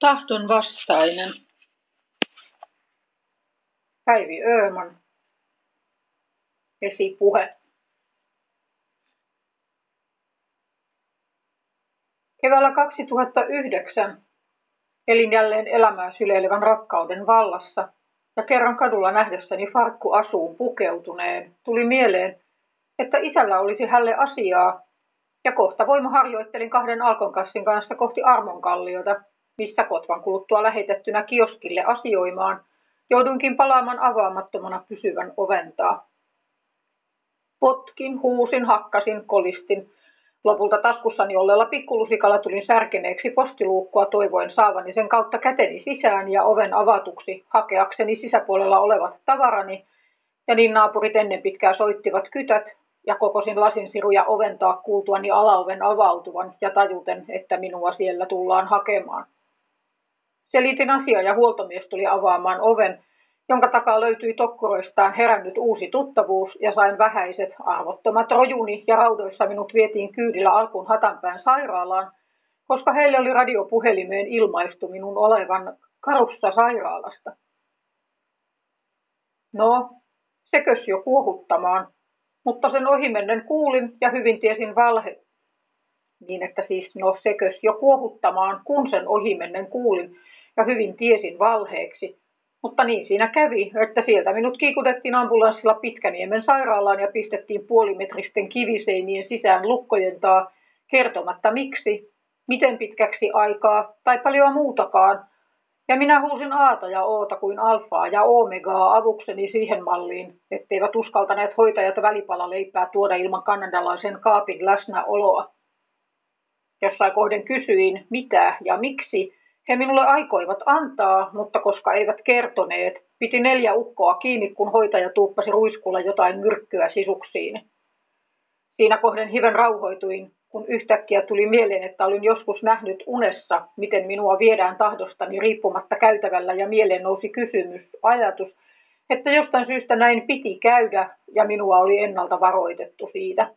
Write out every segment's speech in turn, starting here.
Tahton vastainen. Päivi Ööman. Esipuhe. Keväällä 2009 elin jälleen elämää syleilevän rakkauden vallassa ja kerran kadulla nähdessäni farkku asuun pukeutuneen tuli mieleen, että isällä olisi hälle asiaa ja kohta voima harjoittelin kahden alkonkassin kanssa kohti Armonkalliota, missä kotvan kuluttua lähetettynä kioskille asioimaan, jouduinkin palaamaan avaamattomana pysyvän oventaa. Potkin, huusin, hakkasin, kolistin. Lopulta taskussani olleella pikkulusikalla tulin särkeneeksi postiluukkua toivoen saavani sen kautta käteni sisään ja oven avatuksi hakeakseni sisäpuolella olevat tavarani, ja niin naapurit ennen pitkää soittivat kytät, ja kokosin lasinsiruja oventaa kuultuani alaoven avautuvan ja tajuten, että minua siellä tullaan hakemaan. Selitin asiaa ja huoltomies tuli avaamaan oven, jonka takaa löytyi tokkuroistaan herännyt uusi tuttavuus ja sain vähäiset arvottomat rojuni ja raudoissa minut vietiin kyydillä alkuun Hatanpään sairaalaan, koska heille oli radiopuhelimeen ilmaistu minun olevan karussa sairaalasta. No, sekös jo kuohuttamaan, mutta sen ohimennen kuulin ja hyvin tiesin valhe. Niin että siis no sekös jo kuohuttamaan, kun sen ohimennen kuulin ja hyvin tiesin valheeksi. Mutta niin siinä kävi, että sieltä minut kiikutettiin ambulanssilla Pitkäniemen sairaalaan ja pistettiin puolimetristen kiviseinien sisään lukkojen taa kertomatta miksi, miten pitkäksi aikaa tai paljon muutakaan. Ja minä huusin aata ja oota kuin alfaa ja omegaa avukseni siihen malliin, etteivät uskaltaneet hoitajat välipala leipää tuoda ilman kanadalaisen kaapin läsnäoloa. Jossain kohden kysyin, mitä ja miksi, he minulle aikoivat antaa, mutta koska eivät kertoneet, piti neljä ukkoa kiinni, kun hoitaja tuuppasi ruiskulla jotain myrkkyä sisuksiin. Siinä kohden hiven rauhoituin, kun yhtäkkiä tuli mieleen, että olin joskus nähnyt unessa, miten minua viedään tahdostani riippumatta käytävällä ja mieleen nousi kysymys, ajatus, että jostain syystä näin piti käydä ja minua oli ennalta varoitettu siitä.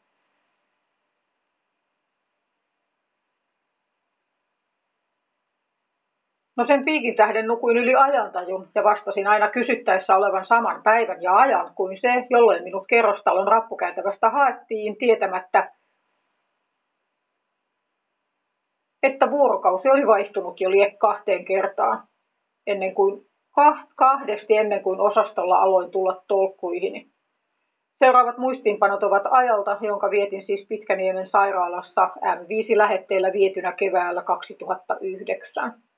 No sen piikin tähden nukuin yli ajantajun ja vastasin aina kysyttäessä olevan saman päivän ja ajan kuin se, jolloin minut kerrostalon rappukäytävästä haettiin tietämättä, että vuorokausi oli vaihtunut jo liek kahteen kertaan, ennen kuin, kahdesti ennen kuin osastolla aloin tulla tolkkuihini. Seuraavat muistiinpanot ovat ajalta, jonka vietin siis Pitkäniemen sairaalassa M5-lähetteellä vietynä keväällä 2009.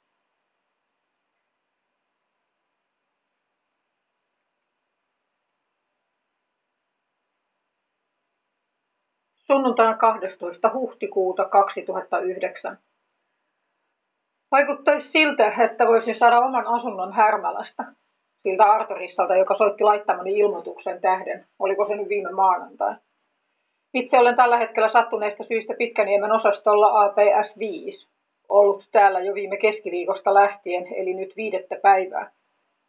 sunnuntaina 12. huhtikuuta 2009. Vaikuttaisi siltä, että voisin saada oman asunnon Härmälästä, siltä Arturissalta, joka soitti laittamani ilmoituksen tähden. Oliko se nyt viime maanantai? Itse olen tällä hetkellä sattuneesta syystä Pitkäniemen osastolla APS 5, ollut täällä jo viime keskiviikosta lähtien, eli nyt viidettä päivää.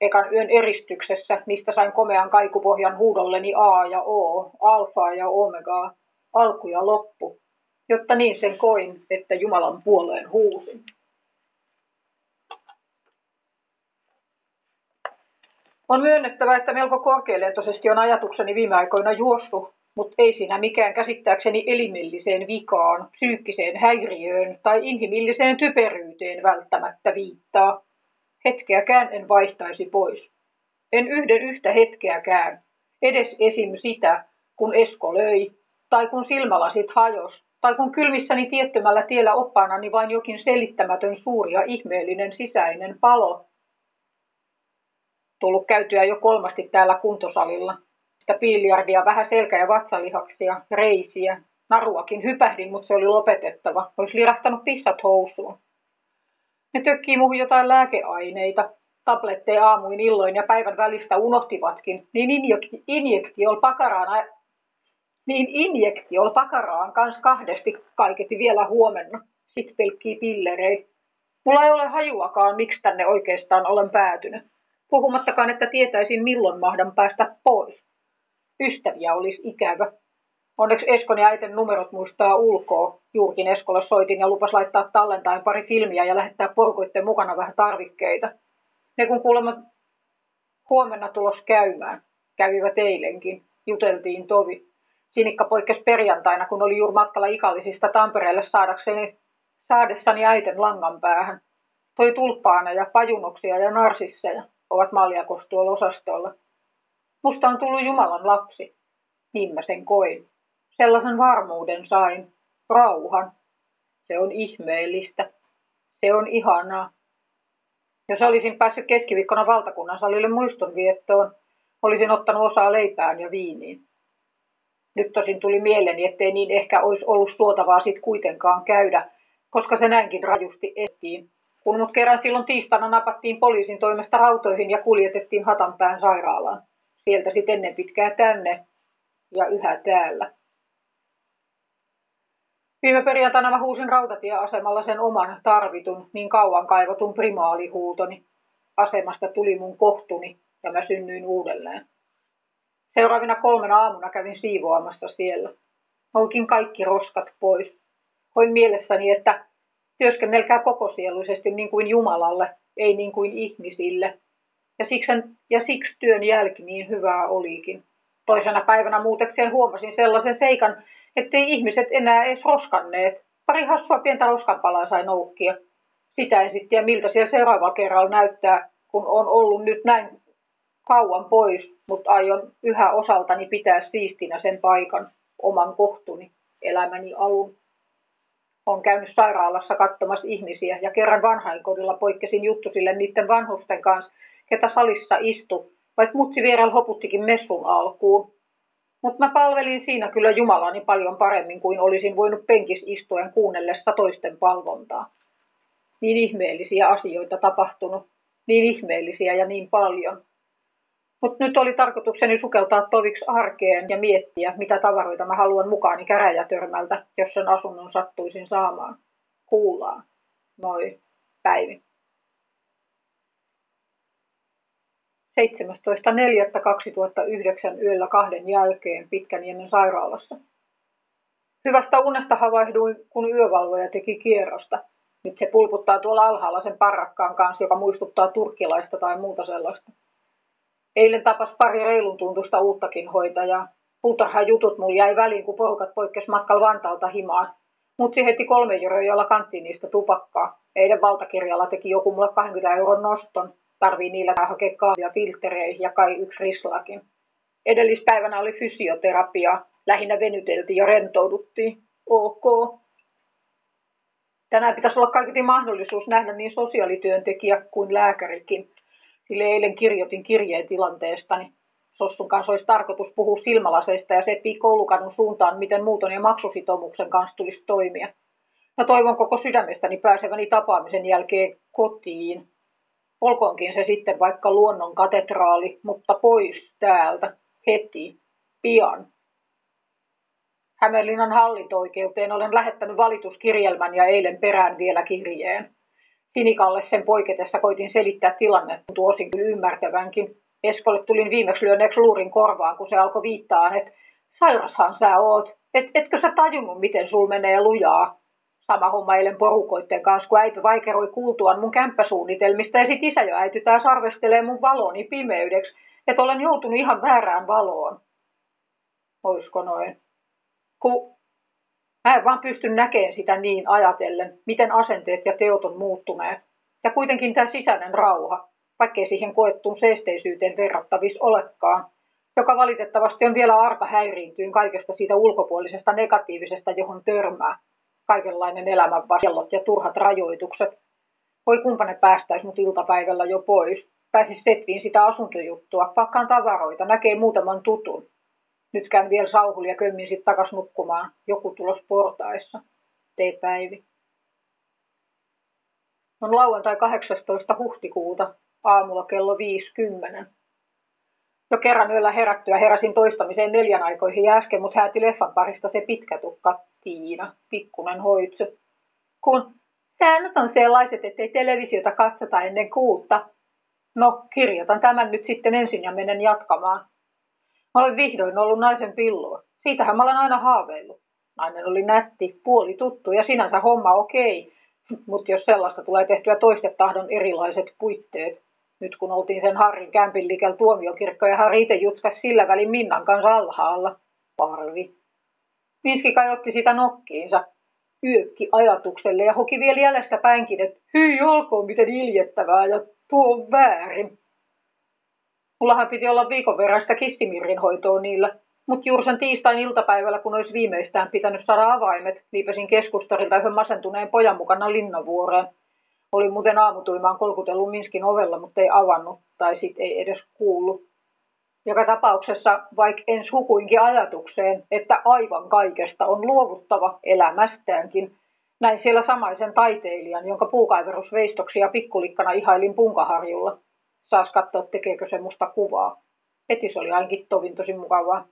Ekan yön eristyksessä, mistä sain komean kaikupohjan huudolleni A ja O, alfaa ja omegaa, alku ja loppu, jotta niin sen koin, että Jumalan puoleen huusin. On myönnettävä, että melko korkealentoisesti on ajatukseni viime aikoina juostu, mutta ei siinä mikään käsittääkseni elimelliseen vikaan, psyykkiseen häiriöön tai inhimilliseen typeryyteen välttämättä viittaa. Hetkeäkään en vaihtaisi pois. En yhden yhtä hetkeäkään, edes esim. sitä, kun Esko löi tai kun silmälasit hajos, tai kun kylmissäni tiettömällä tiellä oppaanani vain jokin selittämätön suuri ja ihmeellinen sisäinen palo. Tullut käytyä jo kolmasti täällä kuntosalilla. Sitä biljardia, vähän selkä- ja vatsalihaksia, reisiä. Naruakin hypähdin, mutta se oli lopetettava. Olisi lirahtanut pissat housuun. Ne tökkii muuhun jotain lääkeaineita. Tabletteja aamuin illoin ja päivän välistä unohtivatkin, niin injektiolla pakaraan niin injektio pakaraan kans kahdesti kaiketi vielä huomenna. Sitten pelkkii pillerei. Mulla ei ole hajuakaan, miksi tänne oikeastaan olen päätynyt. Puhumattakaan, että tietäisin milloin mahdan päästä pois. Ystäviä olisi ikävä. Onneksi Eskon ja äiten numerot muistaa ulkoa. Juurikin Eskolle soitin ja lupas laittaa tallentain pari filmiä ja lähettää porukoitten mukana vähän tarvikkeita. Ne kun kuulemma huomenna tulos käymään. Kävivät eilenkin. Juteltiin tovi. Sinikka poikkesi perjantaina, kun oli juuri matkalla ikallisista Tampereelle saadakseni, saadessani äiten langan päähän. Toi tulppaaneja, pajunoksia ja narsisseja ovat maljakos tuolla osastolla. Musta on tullut Jumalan lapsi. Niin mä sen koin. Sellaisen varmuuden sain. Rauhan. Se on ihmeellistä. Se on ihanaa. Jos olisin päässyt keskiviikkona valtakunnan salille muistonviettoon, olisin ottanut osaa leipään ja viiniin. Nyt tosin tuli mieleeni, ettei niin ehkä olisi ollut suotavaa sit kuitenkaan käydä, koska se näinkin rajusti ettiin. Kun mut kerran silloin tiistaina napattiin poliisin toimesta rautoihin ja kuljetettiin Hatanpään sairaalaan. Sieltä sitten ennen pitkää tänne ja yhä täällä. Viime perjantaina mä huusin rautatieasemalla sen oman tarvitun, niin kauan kaivatun primaalihuutoni. Asemasta tuli mun kohtuni ja mä synnyin uudelleen. Seuraavina kolmena aamuna kävin siivoamassa siellä. Olkin kaikki roskat pois. Hoin mielessäni, että työskennelkää kokosieluisesti niin kuin Jumalalle, ei niin kuin ihmisille. Ja siksi, ja siksi työn jälki niin hyvää olikin. Toisena päivänä muutekseen huomasin sellaisen seikan, ettei ihmiset enää edes roskanneet. Pari hassua pientä roskanpalaa sai noukkia. Sitä en sitten miltä siellä seuraavalla kerralla näyttää, kun on ollut nyt näin kauan pois, mutta aion yhä osaltani pitää siistinä sen paikan, oman kohtuni, elämäni alun. Olen käynyt sairaalassa katsomassa ihmisiä ja kerran vanhainkodilla poikkesin juttusille niiden vanhusten kanssa, ketä salissa istu, vaikka mutsi vierellä hoputtikin messun alkuun. Mutta mä palvelin siinä kyllä Jumalani paljon paremmin kuin olisin voinut penkis istuen kuunnellessa toisten palvontaa. Niin ihmeellisiä asioita tapahtunut, niin ihmeellisiä ja niin paljon. Mutta nyt oli tarkoitukseni sukeltaa toviksi arkeen ja miettiä, mitä tavaroita mä haluan mukaani käräjätörmältä, jos sen asunnon sattuisin saamaan. Kuullaan. Moi. Päivi. 17.4.2009 yöllä kahden jälkeen Pitkäniemen sairaalassa. Hyvästä unesta havahduin, kun yövalvoja teki kierrosta. Nyt se pulputtaa tuolla alhaalla sen parrakkaan kanssa, joka muistuttaa turkkilaista tai muuta sellaista. Eilen tapas pari reilun tuntusta uuttakin hoitajaa. Puutarhan jutut mulla jäi väliin, kun porukat poikkes matkalla Vantaalta himaan. Mutsi heti kolme jolla kanttiin niistä tupakkaa. Eilen valtakirjalla teki joku mulle 20 euron noston. Tarvii niillä hakea kahvia filtereihin ja kai yksi rislakin. Edellispäivänä oli fysioterapia. Lähinnä venyteltiin ja rentouduttiin. Ok. Tänään pitäisi olla kaikki mahdollisuus nähdä niin sosiaalityöntekijä kuin lääkärikin. Sille eilen kirjoitin kirjeen tilanteestani. Sossun kanssa olisi tarkoitus puhua silmälaseista ja sepii koulukadun suuntaan, miten muuton ja maksusitoumuksen kanssa tulisi toimia. Mä toivon koko sydämestäni pääseväni tapaamisen jälkeen kotiin. Olkoonkin se sitten vaikka luonnon katedraali, mutta pois täältä, heti, pian. Hämeenlinnan hallinto-oikeuteen olen lähettänyt valituskirjelmän ja eilen perään vielä kirjeen. Sinikalle sen poiketessa koitin selittää tilannetta tuosin kyllä ymmärtävänkin. Eskolle tulin viimeksi lyönneeksi luurin korvaan, kun se alkoi viittaa, että sairashan sä oot. Et, etkö sä tajunnut, miten sul menee lujaa? Sama homma eilen porukoitten kanssa, kun äiti vaikeroi kuultuaan mun kämppäsuunnitelmista ja sit isä jo äiti taas arvestelee mun valoni pimeydeksi, että olen joutunut ihan väärään valoon. Oisko noin? Kun Mä en vaan pysty näkemään sitä niin ajatellen, miten asenteet ja teot on muuttuneet. Ja kuitenkin tämä sisäinen rauha, vaikkei siihen koettuun seesteisyyteen verrattavissa olekaan, joka valitettavasti on vielä arka häiriintyyn kaikesta siitä ulkopuolisesta negatiivisesta, johon törmää. Kaikenlainen elämän ja turhat rajoitukset. Voi kumpa ne päästäisi mut iltapäivällä jo pois. Pääsis setviin sitä asuntojuttua, pakkaan tavaroita, näkee muutaman tutun. Nyt käyn vielä sauhulla ja kömmin sitten takas nukkumaan. Joku tulos portaissa. Tee Päivi. On lauantai 18. huhtikuuta, aamulla kello 50. Jo kerran yöllä herättyä heräsin toistamiseen neljän aikoihin ja äsken mut hääti leffan parista se pitkä tukka Tiina, pikkunen hoitsu. Kun säännöt on sellaiset, ettei televisiota katsota ennen kuutta. No, kirjoitan tämän nyt sitten ensin ja menen jatkamaan. Olen vihdoin ollut naisen pillua. Siitähän mä olen aina haaveillut. Nainen oli nätti, puoli tuttu ja sinänsä homma okei, mutta jos sellaista tulee tehtyä tahdon erilaiset puitteet. Nyt kun oltiin sen Harrin kämpin liikellä tuomiokirkko ja Harri itse jutskas sillä välin Minnan kanssa alhaalla. Parvi. Minski kai otti sitä nokkiinsa, yökki ajatukselle ja hoki vielä jäljestä päinkin, että hyi olkoon miten iljettävää ja tuo on väärin. Mullahan piti olla viikon verran sitä kistimirin hoitoa niillä, mutta juuri sen tiistain iltapäivällä, kun olisi viimeistään pitänyt saada avaimet, liipesin keskustarilta yhden masentuneen pojan mukana linnavuoreen. Oli muuten aamutuimaan kolkutellut Minskin ovella, mutta ei avannut, tai sit ei edes kuullut. Joka tapauksessa, vaikka en sukuinkin ajatukseen, että aivan kaikesta on luovuttava elämästäänkin, näin siellä samaisen taiteilijan, jonka puukaiverusveistoksia pikkulikkana ihailin punkaharjulla. Saas katsoa, tekeekö se musta kuvaa. Heti se oli ainakin tovin tosi mukavaa.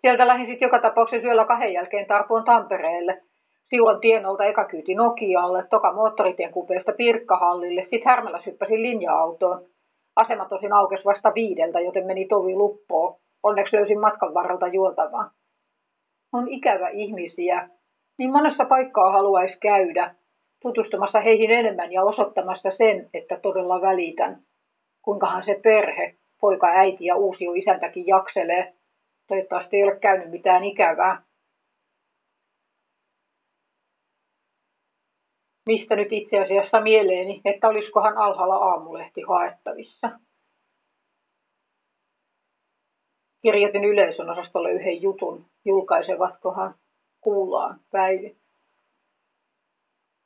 Sieltä lähdin sitten joka tapauksessa yöllä kahden jälkeen Tarpoon Tampereelle. Siuan tienolta eka kyyti Nokialle, toka moottoritien kupeesta Pirkkahallille, sitten Härmällä syppäsin linja-autoon. Asema tosin aukesi vasta viideltä, joten meni tovi luppoon. Onneksi löysin matkan varrelta juotavaa. On ikävä ihmisiä. Niin monessa paikkaa haluaisi käydä, tutustumassa heihin enemmän ja osoittamassa sen, että todella välitän. Kuinkahan se perhe, poika, äiti ja uusi isäntäkin jakselee. Toivottavasti ei ole käynyt mitään ikävää. Mistä nyt itse asiassa mieleeni, että olisikohan alhaalla aamulehti haettavissa. Kirjoitin yleisön osastolle yhden jutun, julkaisevatkohan kuullaan päivit.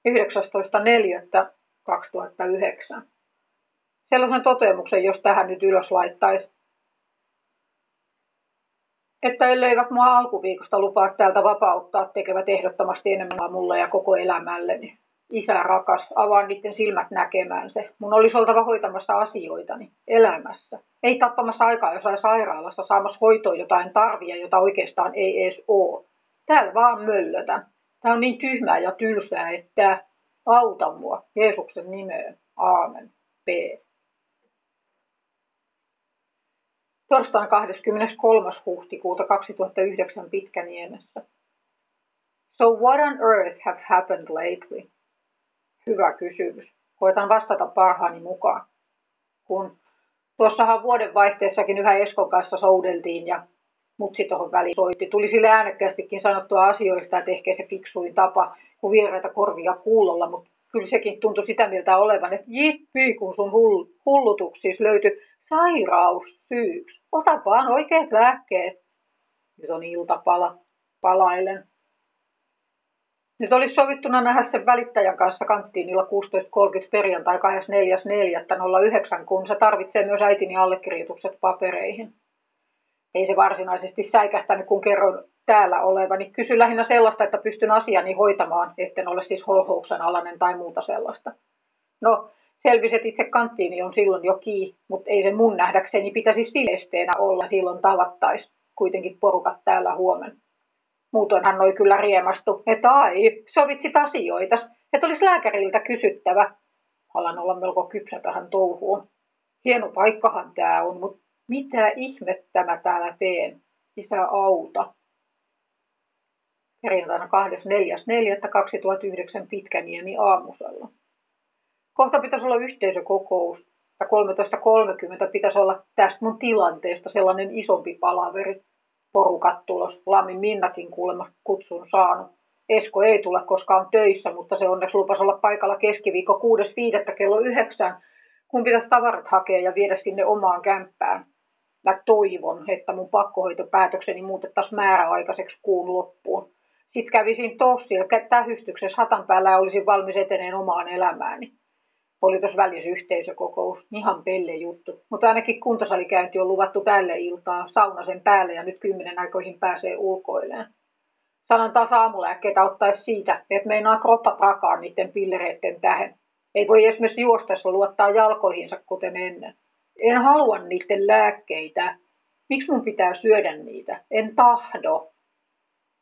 19.4.2009. Sellaisen toteamuksen, jos tähän nyt ylös laittaisi, että elleivät mua alkuviikosta lupaa täältä vapauttaa, tekevät ehdottomasti enemmän mulle ja koko elämälleni. Isä rakas, avaan niiden silmät näkemään se. Mun olisi oltava hoitamassa asioitani elämässä. Ei tappamassa aikaa jossain sairaalassa saamassa hoitoa jotain tarvia, jota oikeastaan ei edes oo. Täällä vaan möllötän. Tää on niin tyhmää ja tylsää, että auta mua Jeesuksen nimeen. Aamen. P. Torstaina 23. huhtikuuta 2009 Pitkäniemessä. So what on earth have happened lately? Hyvä kysymys. Koitan vastata parhaani mukaan. Kun tuossahan vuoden vaihteessakin yhä Eskon kanssa soudeltiin ja mutsi tuohon väliin soitti. Tuli sille äänekkäästikin sanottua asioista, että ehkä se fiksuin tapa, kun vieraita korvia kuulolla, mutta kyllä sekin tuntui sitä mieltä olevan, että jippi, kun sun hullutuksissa löytyi sairaus syyksi. Ota vaan oikeat lääkkeet. Nyt on iltapala. Palailen. Nyt olisi sovittuna nähdä sen välittäjän kanssa kanttiinilla 16.30 perjantai 24.4.09, kun se tarvitsee myös äitini allekirjoitukset papereihin. Ei se varsinaisesti säikähtänyt, kun kerron täällä olevani. Kysy lähinnä sellaista, että pystyn asiani hoitamaan, etten ole siis holhouksen alainen tai muuta sellaista. No, selvisi, että itse kanttiini on silloin jo kii, mutta ei se mun nähdäkseni pitäisi silesteenä olla, silloin tavattaisi kuitenkin porukat täällä huomenna. Muutoin hän oli kyllä riemastu, että ai, sovitsit asioita, että olisi lääkäriltä kysyttävä. Alan olla melko kypsä tähän touhuun. Hieno paikkahan tämä on, mutta mitä ihmettä mä täällä teen? Isä auta. Perjantaina 24.4.2009 Pitkäniemi aamusella. Kohta pitäisi olla yhteisökokous ja 13.30 pitäisi olla tästä mun tilanteesta sellainen isompi palaveri porukat tulos. Lamin Minnakin kuulemma kutsun saanut. Esko ei tule, koska on töissä, mutta se onneksi lupasi olla paikalla keskiviikko 6.5. kello 9, kun pitäisi tavarat hakea ja viedä sinne omaan kämppään. Mä toivon, että mun pakkohoitopäätökseni muutettaisiin määräaikaiseksi kuun loppuun. Sitten kävisin tossilla tähystyksessä hatan päällä ja olisin valmis eteneen omaan elämääni oli tuossa välissä yhteisökokous, ihan pelle juttu. Mutta ainakin kuntosalikäynti on luvattu tälle iltaa, sauna sen päälle ja nyt kymmenen aikoihin pääsee ulkoilleen. Sanon taas aamulääkkeitä ottaisi siitä, että meinaa kroppa prakaa niiden pillereiden tähän. Ei voi esimerkiksi juostessa luottaa jalkoihinsa kuten ennen. En halua niiden lääkkeitä. Miksi mun pitää syödä niitä? En tahdo.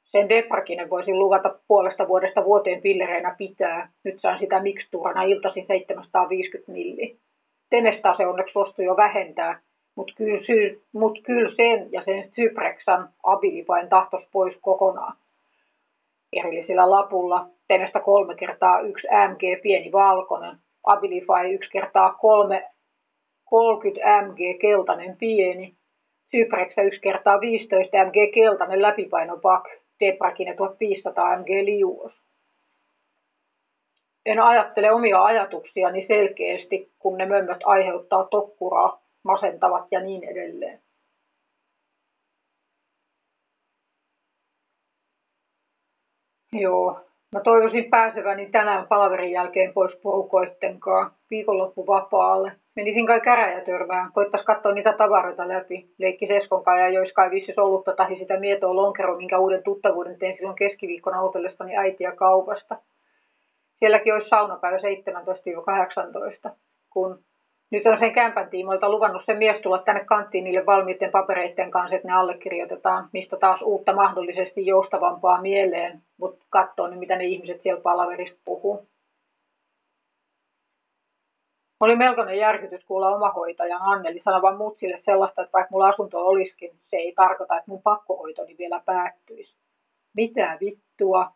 Sen Deprakinen voisi luvata puolesta vuodesta vuoteen pillereinä pitää. Nyt saan sitä mikstuurana iltaisin 750 milli. Tenestaa se onneksi suostui jo vähentää. Mutta kyllä, mut kyllä sen ja sen Cypreksan abilifain tahtos pois kokonaan. Erillisellä lapulla Tenestä kolme kertaa yksi MG pieni valkoinen, Abilify yksi kertaa kolme 30 MG keltainen pieni, Cyprexa yksi kertaa 15 MG keltainen läpipainopak, Debrakine 1500 MG liuos. En ajattele omia ajatuksiani selkeästi, kun ne mömmöt aiheuttaa tokkuraa, masentavat ja niin edelleen. Joo, mä toivoisin pääseväni tänään palaverin jälkeen pois porukoittenkaan viikonloppu vapaalle. Menisin kai käräjätörmään, koittais katsoa niitä tavaroita läpi. Leikki Seskon kai ja jois kai vissis ollutta tahi sitä mietoa lonkero, minkä uuden tuttavuuden tein silloin keskiviikkona outellestani äitiä kaupasta. Sielläkin olisi saunapäivä 17-18, kun nyt on sen kämpän tiimoilta luvannut sen mies tulla tänne kanttiin niille valmiiden papereiden kanssa, että ne allekirjoitetaan, mistä taas uutta mahdollisesti joustavampaa mieleen, mutta katsoo nyt, mitä ne ihmiset siellä palaverista puhuu. Oli melkoinen järkytys kuulla omahoitajan Anneli sanovan mutsille sellaista, että vaikka mulla asunto olisikin, se ei tarkoita, että mun pakkohoitoni vielä päättyisi. Mitä vittua?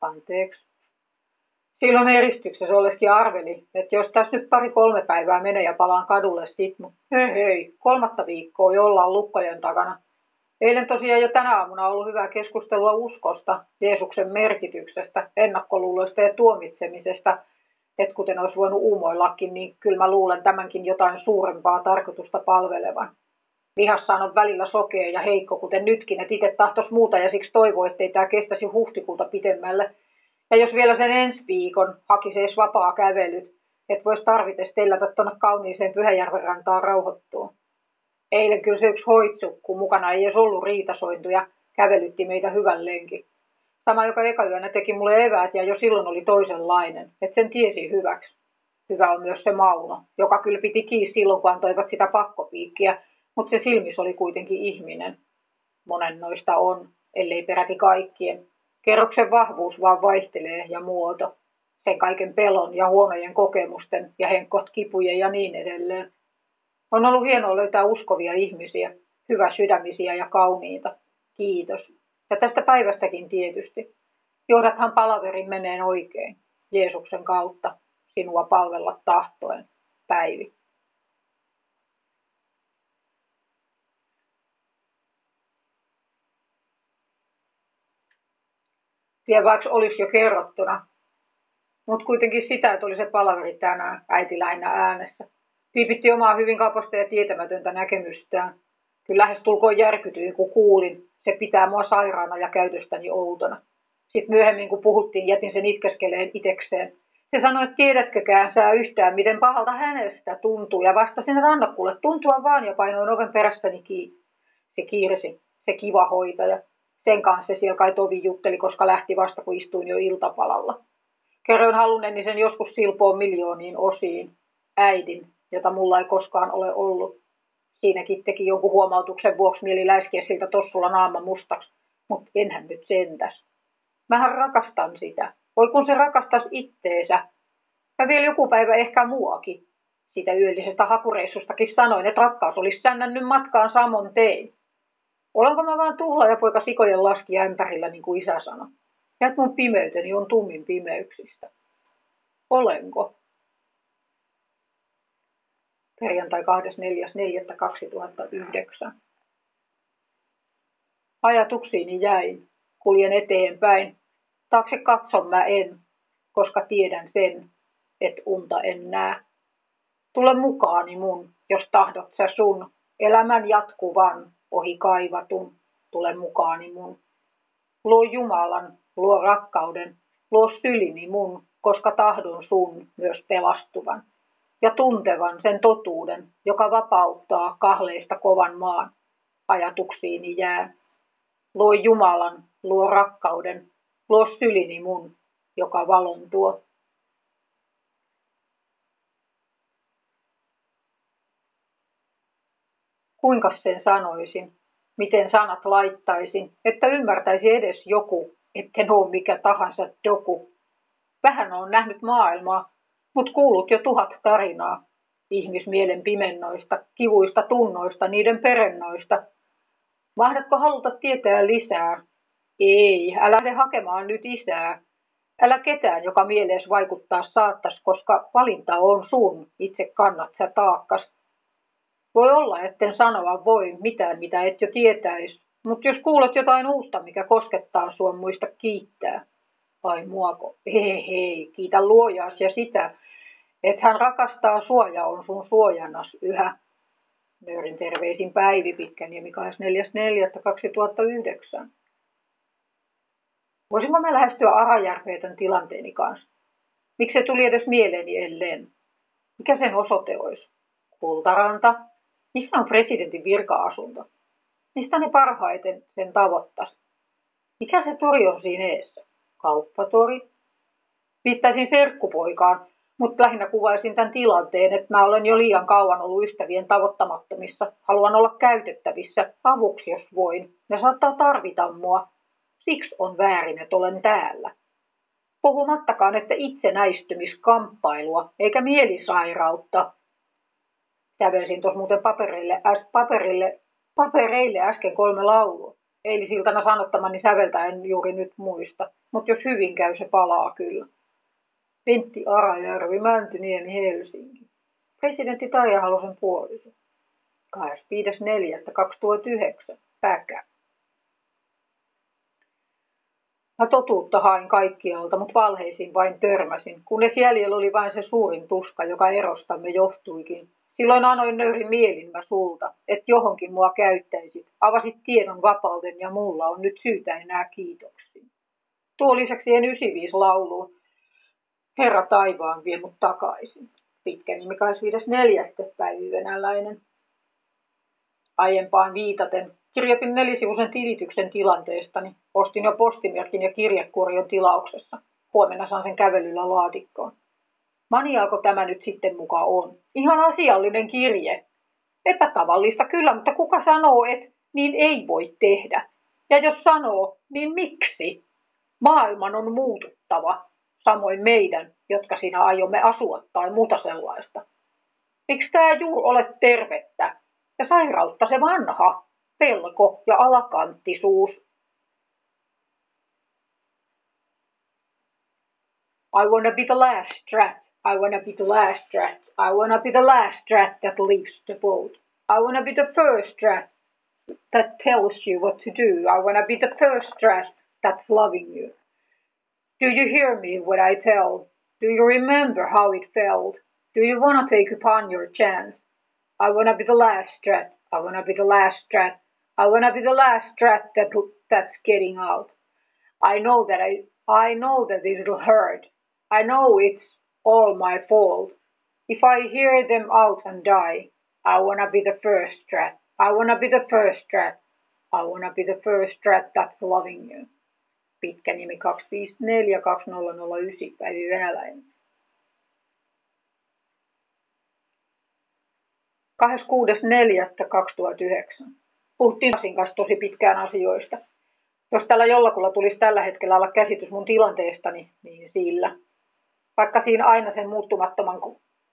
Anteeksi. Silloin eristyksessä olisikin arveli, että jos tässä nyt pari-kolme päivää menee ja palaan kadulle sit, mutta hei hei, kolmatta viikkoa jo ollaan lukkojen takana. Eilen tosiaan jo tänä aamuna ollut hyvää keskustelua uskosta, Jeesuksen merkityksestä, ennakkoluuloista ja tuomitsemisesta, että kuten olisi voinut uumoillakin, niin kyllä mä luulen tämänkin jotain suurempaa tarkoitusta palvelevan. Vihassaan on välillä sokea ja heikko, kuten nytkin, että itse tahtoisi muuta ja siksi toivoo, ettei tämä kestäisi huhtikuuta pitemmälle. Ja jos vielä sen ensi viikon hakisi edes vapaa kävelyt, että voisi tarvitse tellätä tuonne kauniiseen Pyhäjärven rantaan rauhoittua. Eilen kyllä se yksi hoitsukku mukana ei edes ollut riitasointuja, kävelytti meitä hyvän lenkin. Sama, joka eka yönä teki mulle eväät ja jo silloin oli toisenlainen, että sen tiesi hyväksi. Hyvä on myös se Mauno, joka kyllä piti kiinni silloin, kun antoivat sitä pakkopiikkiä, mutta se silmis oli kuitenkin ihminen. Monen noista on, ellei peräti kaikkien. Kerroksen vahvuus vaan vaihtelee ja muoto. Sen kaiken pelon ja huonojen kokemusten ja henkot kipujen ja niin edelleen. On ollut hienoa löytää uskovia ihmisiä, hyvä sydämisiä ja kauniita. Kiitos. Ja tästä päivästäkin tietysti. Johdathan palaverin meneen oikein, Jeesuksen kautta, sinua palvella tahtoen, Päivi. Tiedä, vaikka olisi jo kerrottuna, mutta kuitenkin sitä, että oli se palaveri tänään, äiti lähinnä äänessä. Piipitti omaa hyvin kaposta ja tietämätöntä näkemystään. Kyllä lähes tulkoon järkytyin, kun kuulin, se pitää mua sairaana ja käytöstäni outona. Sitten myöhemmin, kun puhuttiin, jätin sen itkeskeleen itekseen. Se sanoi, että tiedätkökään sä yhtään, miten pahalta hänestä tuntuu. Ja vastasin, että anna kuule, tuntua vaan ja painoin oven perässäni kiinni. Se kiirsi, se kiva hoitaja. Sen kanssa se siellä kai tovi jutteli, koska lähti vasta, kun istuin jo iltapalalla. Kerroin halunneeni sen joskus silpoon miljooniin osiin. Äidin, jota mulla ei koskaan ole ollut. Siinäkin teki jonkun huomautuksen vuoksi mieli läiskiä siltä tossulla naama mustaksi, mutta enhän nyt sentäs. Mähän rakastan sitä. Voi kun se rakastaisi itteensä. Ja vielä joku päivä ehkä muakin. Siitä yöllisestä hakureissustakin sanoin, että rakkaus olisi sännännyt matkaan samon tein. Olenko mä vaan tuhla ja poika sikojen laski ämpärillä, niin kuin isä sanoi. Ja mun pimeyteni on tummin pimeyksistä. Olenko? Perjantai 24.4.2009. Ajatuksiini jäin, kuljen eteenpäin. Taakse katson mä en, koska tiedän sen, että unta en näe. Tule mukaani mun, jos tahdot sä sun, elämän jatkuvan, ohi kaivatun, tule mukaani mun. Luo Jumalan, luo rakkauden, luo sylini mun, koska tahdon sun myös pelastuvan ja tuntevan sen totuuden, joka vapauttaa kahleista kovan maan. Ajatuksiini jää. Luo Jumalan, luo rakkauden, luo sylini mun, joka valon tuo. Kuinka sen sanoisin? Miten sanat laittaisin, että ymmärtäisi edes joku, etten ole mikä tahansa doku. Vähän on nähnyt maailmaa, Mut kuulut jo tuhat tarinaa. ihmismielen pimennoista, kivuista tunnoista, niiden perennoista. Mahdatko haluta tietää lisää? Ei, älä lähde hakemaan nyt isää. Älä ketään, joka mielees vaikuttaa saattas, koska valinta on sun, itse kannat sä taakkas. Voi olla, etten sanoa voi mitään, mitä et jo tietäis, mutta jos kuulet jotain uusta, mikä koskettaa sua, muista kiittää. Ai muako, hei hei, kiitä luojaas ja sitä, että hän rakastaa suoja on sun suojannas yhä. Nöyrin terveisin Päivi Pitkäniemi 24.4.2009. Voisinko mä lähestyä Arajärveä tämän tilanteeni kanssa? Miksi se tuli edes mieleeni ellen? Mikä sen osoite olisi? Kultaranta? Missä on presidentin virka-asunto? Mistä ne parhaiten sen tavoittas? Mikä se tori on siinä eessä? Kauppatori? Viittaisin serkkupoikaan, mutta lähinnä kuvaisin tämän tilanteen, että mä olen jo liian kauan ollut ystävien tavoittamattomissa. Haluan olla käytettävissä, avuksi jos voin. Ne saattaa tarvita mua. Siksi on väärin, että olen täällä. Puhumattakaan, että itsenäistymiskamppailua eikä mielisairautta. Sävelsin tuossa muuten paperille, äs, paperille, papereille äsken kolme laulua. Eilisiltana sanottamani säveltä en juuri nyt muista, mutta jos hyvin käy, se palaa kyllä. Pentti Arajärvi, Mäntyniemi, Helsinki. Presidentti Taija Halosen puoliso. 25.4.2009. Päkä. Mä totuutta hain kaikkialta, mutta valheisiin vain törmäsin, kunnes jäljellä oli vain se suurin tuska, joka erostamme johtuikin. Silloin anoin nöyrin mielin mä sulta, että johonkin mua käyttäisit, avasit tiedon vapauden ja mulla on nyt syytä enää kiitoksiin. Tuo lisäksi en 95 lauluun, Herra taivaan vie mut takaisin. Pitkä nimi 25.4. päivä venäläinen. Aiempaan viitaten kirjoitin nelisivuisen tilityksen tilanteestani. Ostin jo postimerkin ja kirjekuorion tilauksessa. Huomenna saan sen kävelyllä laatikkoon. Maniaako tämä nyt sitten mukaan on? Ihan asiallinen kirje. Epätavallista kyllä, mutta kuka sanoo, että niin ei voi tehdä? Ja jos sanoo, niin miksi? Maailman on muututtava samoin meidän, jotka siinä aiomme asua tai muuta sellaista. Miksi tämä juuri ole tervettä ja sairautta se vanha, pelko ja alakanttisuus? I wanna be the last rat. I wanna be the last rat. I wanna be the last rat that leaves the boat. I wanna be the first rat that tells you what to do. I wanna be the first rat that's loving you. Do you hear me what I tell? Do you remember how it felt? Do you want to take upon your chance? I want to be the last strat. I want to be the last strat. I want to be the last strat that that's getting out. I know that I I know that it'll hurt. I know it's all my fault. If I hear them out and die, I want to be the first strat. I want to be the first strat. I want to be the first strat that's loving you pitkä nimi 254 2009 Päivi Venäläinen. 26.4.2009. Puhuttiin Asin kanssa tosi pitkään asioista. Jos tällä jollakulla tulisi tällä hetkellä olla käsitys mun tilanteestani, niin sillä. Vaikka siinä aina sen muuttumattoman,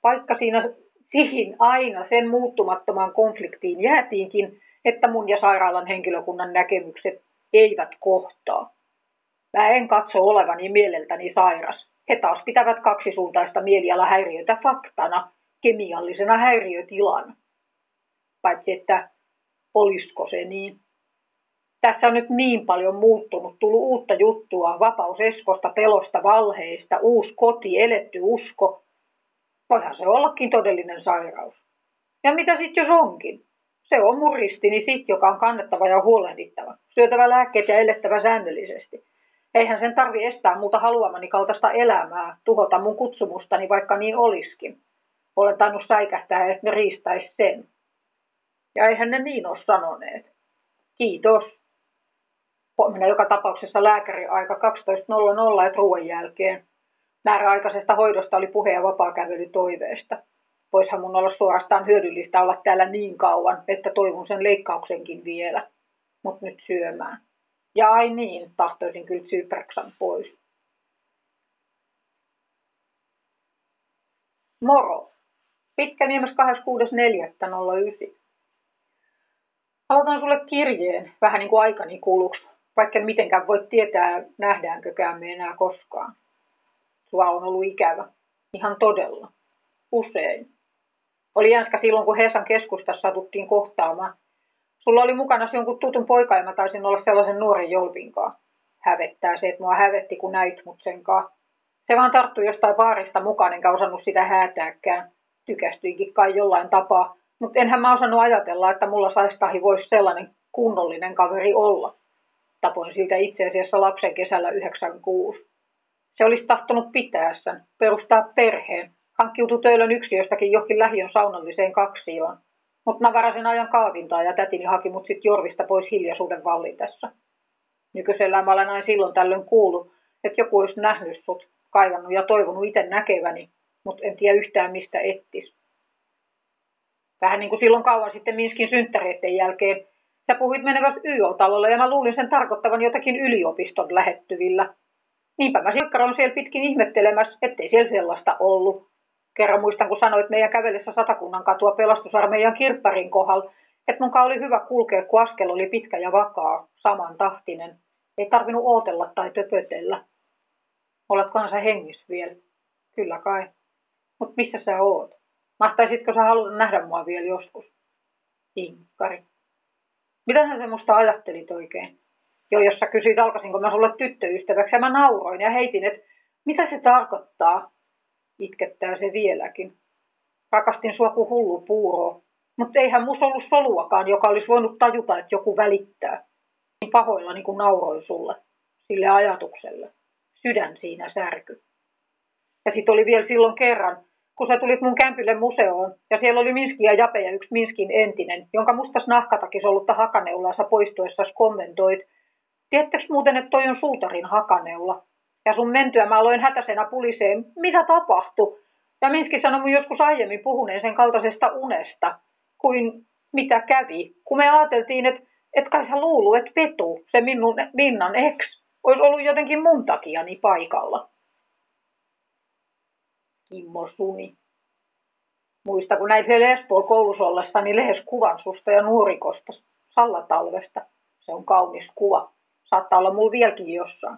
vaikka siinä siihen aina sen muuttumattomaan konfliktiin jäätiinkin, että mun ja sairaalan henkilökunnan näkemykset eivät kohtaa. Mä en katso olevani mieleltäni sairas. He taas pitävät kaksisuuntaista mielialahäiriötä faktana, kemiallisena häiriötilana. Paitsi että olisiko se niin. Tässä on nyt niin paljon muuttunut, tullut uutta juttua, vapaus eskosta, pelosta, valheista, uusi koti, eletty usko. Voihan se ollakin todellinen sairaus. Ja mitä sitten jos onkin? Se on mun ristini sit, joka on kannettava ja huolehdittava, syötävä lääkkeet ja elettävä säännöllisesti. Eihän sen tarvi estää muuta haluamani kaltaista elämää, tuhota mun kutsumustani, vaikka niin olisikin. Olen tainnut säikähtää, että ne riistäisi sen. Ja eihän ne niin ole sanoneet. Kiitos. Huomenna joka tapauksessa lääkäri aika 12.00 et ruoan jälkeen. Määräaikaisesta hoidosta oli puhe ja vapaakävely toiveesta. Voishan mun olla suorastaan hyödyllistä olla täällä niin kauan, että toivon sen leikkauksenkin vielä. Mut nyt syömään. Ja ai niin, tahtoisin kyllä Zypraksan pois. Moro! Pitkäniemes 26.4.09. Aloitan sulle kirjeen, vähän niin kuin aikani kuluksi, vaikka mitenkään voi tietää, nähdäänkökään me enää koskaan. Sua on ollut ikävä. Ihan todella. Usein. Oli jänskä silloin, kun Hesan keskustassa satuttiin kohtaamaan. Sulla oli mukana jonkun tutun poika ja mä taisin olla sellaisen nuoren jolpinkaan. Hävettää se, että mua hävetti, kun näit mut senkaan. Se vaan tarttui jostain vaarista mukaan, enkä osannut sitä häätääkään. Tykästyikin kai jollain tapaa, mutta enhän mä osannut ajatella, että mulla saistahi voisi sellainen kunnollinen kaveri olla. Tapoin siitä itse asiassa lapsen kesällä 96. Se olisi tahtonut pitää sen, perustaa perheen, hankkiutui töölön yksiöstäkin johonkin lähiön saunalliseen kaksioon. Mutta mä varasin ajan kaavintaa ja tätini haki mut sit Jorvista pois hiljaisuuden vallitessa. Nykyisellään mä olen aina silloin tällöin kuullut, että joku olisi nähnyt sut, kaivannut ja toivonut itse näkeväni, mutta en tiedä yhtään mistä ettis. Vähän niin kuin silloin kauan sitten Minskin synttäreiden jälkeen. Sä puhuit menevästä YO-talolle ja mä luulin sen tarkoittavan jotakin yliopiston lähettyvillä. Niinpä mä silkkaroin siellä pitkin ihmettelemässä, ettei siellä sellaista ollut. Kerran muistan, kun sanoit meidän kävellessä Satakunnan katua pelastusarmeijan kirpparin kohdalla, että munka oli hyvä kulkea, kun askel oli pitkä ja vakaa, saman tahtinen. Ei tarvinnut ootella tai töpötellä. Oletkohan sä hengissä vielä? Kyllä kai. Mut missä sä oot? Mahtaisitko sä haluta nähdä mua vielä joskus? Inkari. Mitähän sä musta ajattelit oikein? Jo, jos sä kysyit, alkaisinko mä sulle tyttöystäväksi, ja mä nauroin ja heitin, että mitä se tarkoittaa? Itkettää se vieläkin. Rakastin sua kuin hullu puuro, mutta eihän mus ollut soluakaan, joka olisi voinut tajuta, että joku välittää. Niin pahoilla niin kuin nauroin sulle, sille ajatukselle. Sydän siinä särky. Ja sitten oli vielä silloin kerran, kun sä tulit mun kämpille museoon, ja siellä oli Minski ja Jape ja yksi Minskin entinen, jonka mustas nahkatakis ollutta hakaneulaansa poistuessa kommentoit. Tiedättekö muuten, että toi on suutarin hakaneula? Ja sun mentyä mä aloin hätäisenä puliseen, mitä tapahtui? Ja Minski sanoi mun joskus aiemmin puhuneen sen kaltaisesta unesta, kuin mitä kävi, kun me ajateltiin, että et kai sä luulu, että Petu, se minun, Minnan ex, olisi ollut jotenkin mun takiani paikalla. Kimmo Suni. Muista, kun näin siellä Espoon koulussa ollessa, niin lehes kuvan susta ja nuorikosta sallatalvesta. Se on kaunis kuva. Saattaa olla mulla vieläkin jossain.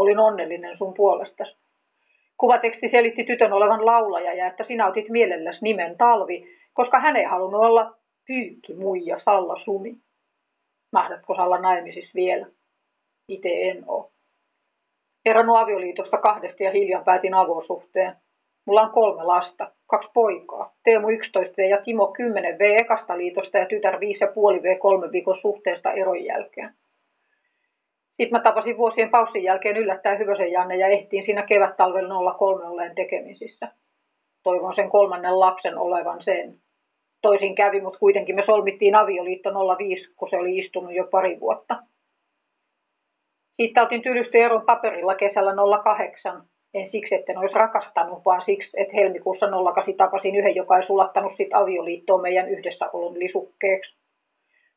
Olin onnellinen sun puolestasi. Kuvateksti selitti tytön olevan laulaja ja että sinä otit mielelläsi nimen Talvi, koska hän ei halunnut olla pyykki muija Salla Sumi. Mahdatko olla naimisissa vielä? Itse en oo. Eronnut avioliitosta kahdesta ja hiljan päätin avosuhteen. Mulla on kolme lasta, kaksi poikaa. Teemu 11V ja Timo 10V ekasta liitosta ja tytär 5,5V kolme viikon suhteesta eron jälkeen. Sitten mä tapasin vuosien paussin jälkeen yllättäen Hyvösen Janne ja ehtiin siinä kevät-talvella 03 olleen tekemisissä. Toivon sen kolmannen lapsen olevan sen. Toisin kävi, mutta kuitenkin me solmittiin avioliitto 05, kun se oli istunut jo pari vuotta. Siitä otin tylysty eron paperilla kesällä 08. En siksi, että olisi rakastanut, vaan siksi, että helmikuussa 08 tapasin yhden, joka ei sulattanut sit avioliittoon meidän yhdessäolon lisukkeeksi.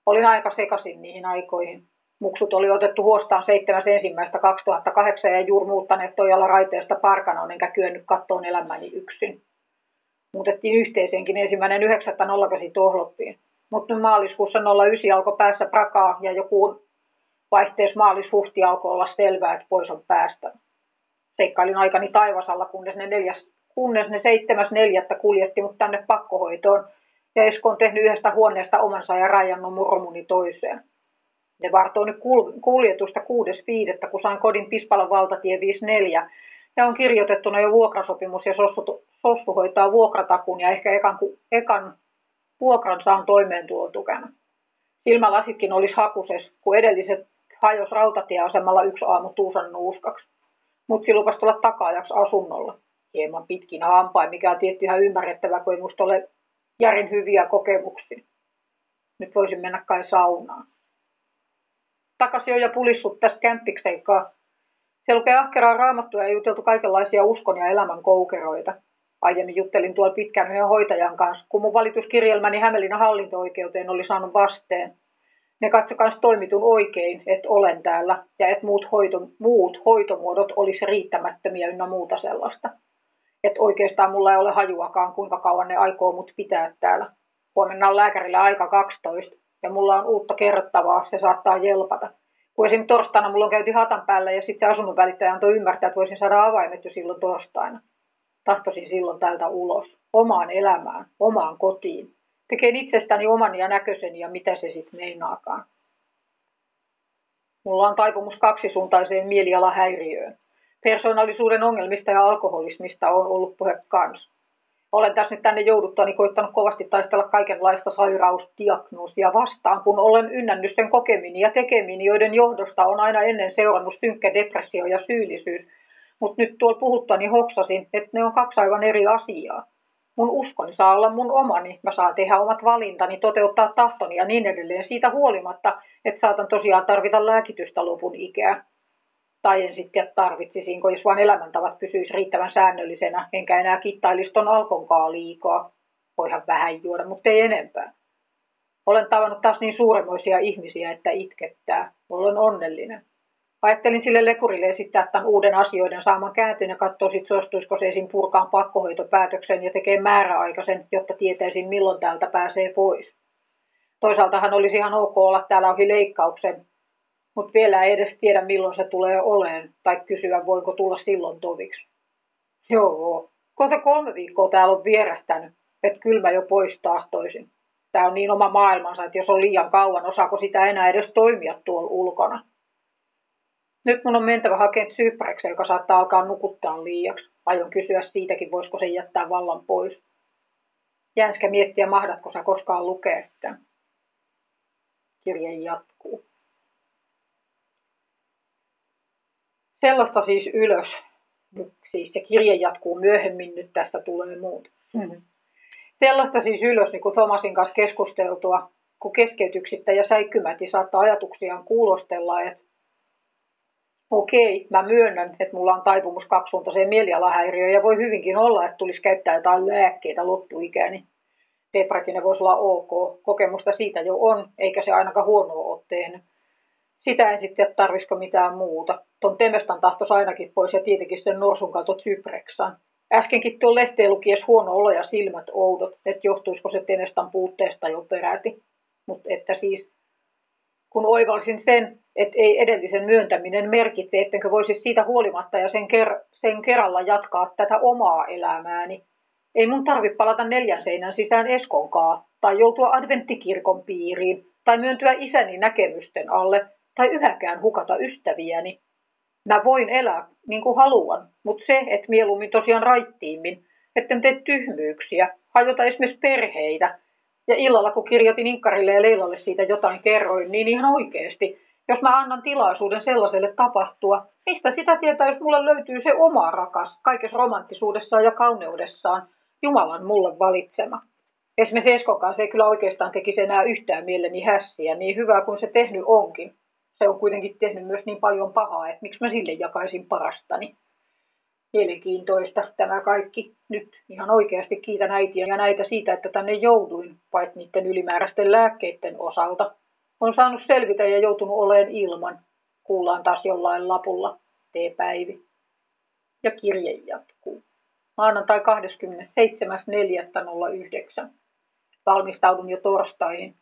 Olin aika sekasin niihin aikoihin. Muksut oli otettu huostaan 7.1.2008 ja juuri muuttaneet Tojalla raiteesta Parkanoon, enkä kyennyt kattoon elämäni yksin. Muutettiin yhteiseenkin ensimmäinen 9.08 tohloppiin. Mutta maaliskuussa 09 alkoi päässä prakaa ja joku vaihteessa maalis-huhti alkoi olla selvää, että pois on päästä. Seikkailin aikani taivasalla, kunnes ne, neljäs, kunnes ne seitsemäs neljättä kuljetti mut tänne pakkohoitoon ja Esko on tehnyt yhdestä huoneesta omansa ja rajannut murromuni toiseen. Ne vartoi nyt kuljetusta 6.5. kun sain kodin Pispalan valtatie 54 ja on kirjoitettuna jo vuokrasopimus ja sossu, sossu hoitaa vuokratakun ja ehkä ekan, ekan vuokran saan toimeentulotukena. Silmälasitkin olisi hakuses, kun edelliset hajos rautatieasemalla yksi aamu Tuusan nuuskaksi. Mutsi lupasi tulla takaajaksi asunnolla. Hieman pitkin hampain, mikä on tietty ihan ymmärrettävä, kun ei musta ole järin hyviä kokemuksia. Nyt voisin mennä kai saunaan takaisin jo ja pulissut tästä kämppikseikkaa. Se lukee ahkeraa raamattua ja juteltu kaikenlaisia uskon ja elämän koukeroita. Aiemmin juttelin tuolla pitkään yhden hoitajan kanssa, kun mun valituskirjelmäni Hämeenlinnan hallinto-oikeuteen oli saanut vasteen. Ne katso kanssa toimitun oikein, että olen täällä ja että muut, hoito, muut hoitomuodot olisi riittämättömiä ynnä muuta sellaista. Että oikeastaan mulla ei ole hajuakaan, kuinka kauan ne aikoo mut pitää täällä. Huomenna on lääkärillä aika 12 ja mulla on uutta kerrottavaa, se saattaa jelpata. Kun esim. torstaina mulla on käyty hatan päällä ja sitten asunnon välittäjä antoi ymmärtää, että voisin saada avaimet jo silloin torstaina. Tahtoisin silloin täältä ulos, omaan elämään, omaan kotiin. Tekee itsestäni oman ja näköiseni ja mitä se sitten meinaakaan. Mulla on taipumus kaksisuuntaiseen mielialahäiriöön. Persoonallisuuden ongelmista ja alkoholismista on ollut puhe kans. Olen tässä nyt tänne jouduttuani koittanut kovasti taistella kaikenlaista sairausdiagnoosia vastaan, kun olen ynnännyt sen kokemini ja tekemini, joiden johdosta on aina ennen seurannut synkkä depressio ja syyllisyys. Mutta nyt tuolla puhuttani hoksasin, että ne on kaksi aivan eri asiaa. Mun uskoni saa olla mun omani, mä saan tehdä omat valintani, toteuttaa tahtoni ja niin edelleen siitä huolimatta, että saatan tosiaan tarvita lääkitystä lopun ikää. Tai en sitten tarvitsisinko, jos vaan elämäntavat pysyisi riittävän säännöllisenä, enkä enää kittailisi ton alkonkaan liikaa. Voihan vähän juoda, mutta ei enempää. Olen tavannut taas niin suuremoisia ihmisiä, että itkettää. Olen onnellinen. Ajattelin sille lekurille esittää tämän uuden asioiden saaman kääntön ja katsoa sit suostuisiko se esim. purkaan pakkohoitopäätöksen ja tekee määräaikaisen, jotta tietäisin milloin täältä pääsee pois. Toisaalta hän olisi ihan ok olla täällä ohi leikkauksen, mutta vielä ei edes tiedä milloin se tulee oleen tai kysyä voinko tulla silloin toviksi. Joo, kohta kolme viikkoa täällä on vierähtänyt, että kyllä mä jo pois tahtoisin. Tämä on niin oma maailmansa, että jos on liian kauan, osaako sitä enää edes toimia tuolla ulkona. Nyt mun on mentävä hakemaan syyppäreksi, joka saattaa alkaa nukuttaa liiaksi. Aion kysyä siitäkin, voisiko se jättää vallan pois. Jäänskä miettiä, mahdatko sä koskaan lukea sitä. Kirje jatkuu. Sellaista siis ylös. Siis se kirje jatkuu myöhemmin, nyt tästä tulee muut. Mm-hmm. Sellaista siis ylös, niin kuin Thomasin kanssa keskusteltua, kun keskeytyksittä ja säikkymäti saattaa ajatuksiaan kuulostella, että okei, mä myönnän, että mulla on taipumus kaksisuuntaiseen mielialahäiriöön ja voi hyvinkin olla, että tulisi käyttää jotain lääkkeitä loppuikäni. Deprakinen voisi olla ok. Kokemusta siitä jo on, eikä se ainakaan huonoa ole tehnyt. Sitä en sitten tarvisiko mitään muuta. Ton Temestan tahtos ainakin pois ja tietenkin sen norsun kautta Zypreksan. Äskenkin tuon lehteen lukies huono olo ja silmät oudot, että johtuisiko se Temestan puutteesta jo peräti. Mutta että siis, kun oivalsin sen, että ei edellisen myöntäminen merkitse, ettenkö voisi siitä huolimatta ja sen, ker- sen kerralla jatkaa tätä omaa elämääni. Ei mun tarvi palata neljän seinän sisään Eskonkaa, tai joutua adventtikirkon piiriin, tai myöntyä isäni näkemysten alle, tai yhäkään hukata ystäviäni. Mä voin elää niin kuin haluan, mutta se, että mieluummin tosiaan raittiimmin, etten tee tyhmyyksiä, hajota esimerkiksi perheitä. Ja illalla, kun kirjoitin Inkkarille ja Leilalle siitä jotain kerroin, niin ihan oikeasti, jos mä annan tilaisuuden sellaiselle tapahtua, mistä sitä tietää, jos mulle löytyy se oma rakas, kaikessa romanttisuudessaan ja kauneudessaan, Jumalan mulle valitsema. Esimerkiksi Eskon kanssa ei kyllä oikeastaan tekisi enää yhtään mieleni hässiä, niin hyvää kuin se tehnyt onkin se on kuitenkin tehnyt myös niin paljon pahaa, että miksi mä sille jakaisin parastani. Mielenkiintoista tämä kaikki. Nyt ihan oikeasti kiitän äitiä ja näitä siitä, että tänne jouduin, paitsi niiden ylimääräisten lääkkeiden osalta. On saanut selvitä ja joutunut oleen ilman. Kuullaan taas jollain lapulla. T-päivi. Ja kirje jatkuu. Maanantai 27.4.09. Valmistaudun jo torstaihin.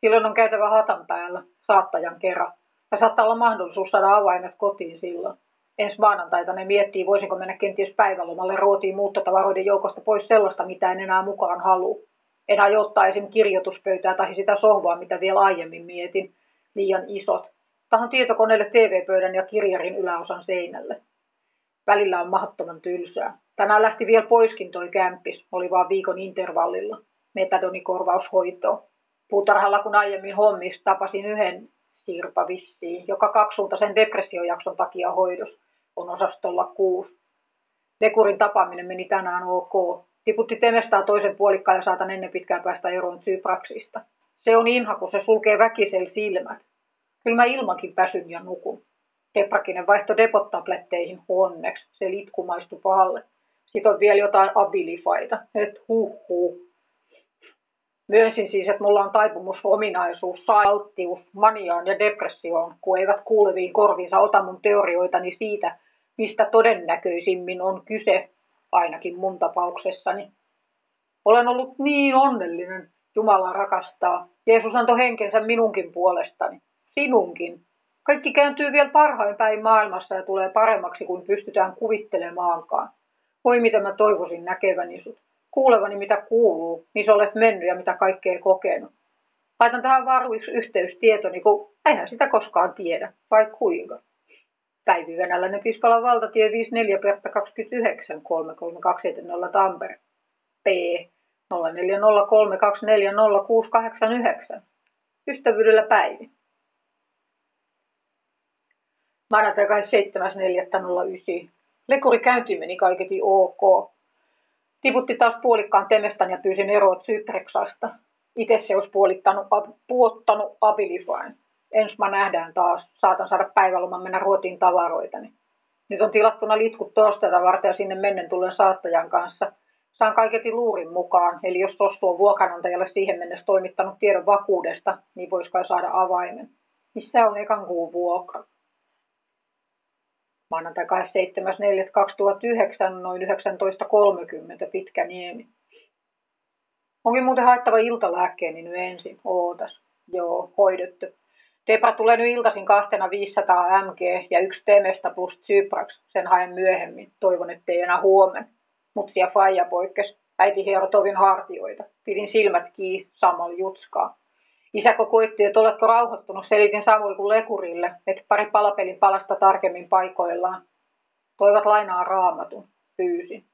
Silloin on käytävä hatan päällä, saattajan kerran. Ja saattaa olla mahdollisuus saada avaimet kotiin silloin. Ensi maanantaita ne miettii, voisinko mennä kenties päivälomalle ruotiin muuttotavaroiden joukosta pois sellaista, mitä en enää mukaan halua. En aio ottaa esim. kirjoituspöytää tai sitä sohvaa, mitä vielä aiemmin mietin. Liian isot. Tahan tietokoneelle TV-pöydän ja kirjarin yläosan seinälle. Välillä on mahdottoman tylsää. Tänään lähti vielä poiskin toi kämppis, oli vaan viikon intervallilla. Metadonikorvaushoitoa. Puutarhalla kun aiemmin hommissa tapasin yhden Sirpa vissiin, joka kaksisuuntaisen depressiojakson takia hoidos on osastolla kuusi. Lekurin tapaaminen meni tänään ok. Tiputti temestää toisen puolikkaan ja saatan ennen pitkään päästä eroon Zypraksista. Se on inha, kun se sulkee väkisel silmät. Kyllä mä ilmankin väsyn ja nukun. Deprakinen vaihto depottabletteihin onneksi. Se litku maistui pahalle. Sitten on vielä jotain abilifaita. Et huh huh. Myönsin siis, että mulla on taipumus, ominaisuus, alttius, maniaan ja depressioon, kun eivät kuuleviin korviinsa ota mun teorioitani siitä, mistä todennäköisimmin on kyse. ainakin mun tapauksessani. Olen ollut niin onnellinen, Jumala rakastaa. Jeesus antoi henkensä minunkin puolestani, sinunkin. Kaikki kääntyy vielä parhain päin maailmassa ja tulee paremmaksi kuin pystytään kuvittelemaankaan. Voi mitä mä toivoisin näkeväni sut, kuulevani mitä kuuluu, missä olet mennyt ja mitä kaikkea kokenut. Laitan tähän varuiksi yhteystietoni, kun eihän sitä koskaan tiedä, vai kuinka. Päivi Venäläinen Piskalan valtatie 54 Pertta 29 33270 Tampere. P 0403240689. Ystävyydellä Päivi. Maanantai 27.4.09. Lekuri käynti meni kaiketi ok. Tiputti taas puolikkaan temestan ja pyysin eroa Zypreksasta. Itse se olisi puolittanut, puottanut Abilifyn. Ensi mä nähdään taas. Saatan saada päiväloman mennä ruotiin tavaroitani. Nyt on tilattuna litkut torstaita varten ja sinne mennen tulen saattajan kanssa. Saan kaiketi luurin mukaan, eli jos Tostu on vuokranantajalle siihen mennessä toimittanut tiedon vakuudesta, niin vois kai saada avaimen. Missä on ekan kuun vuokra? Maanantai 27.4.2009 noin 19.30 pitkä niemi. Onkin muuten haettava iltalääkkeeni nyt ensin. Ootas. Joo, hoidettu. Debra tulee nyt iltaisin kahtena 500 mg ja yksi Temestä plus Zyprax. Sen haen myöhemmin. Toivon, ettei enää huomenna. Mutsia faija poikkes. Äiti hiero tovin hartioita. Pidin silmät kiinni samalla jutskaa. Isäkö koitti, että oletko rauhoittunut, selitin Samuel kuin lekurille, että pari palapelin palasta tarkemmin paikoillaan. Toivat lainaa raamatun, pyysin.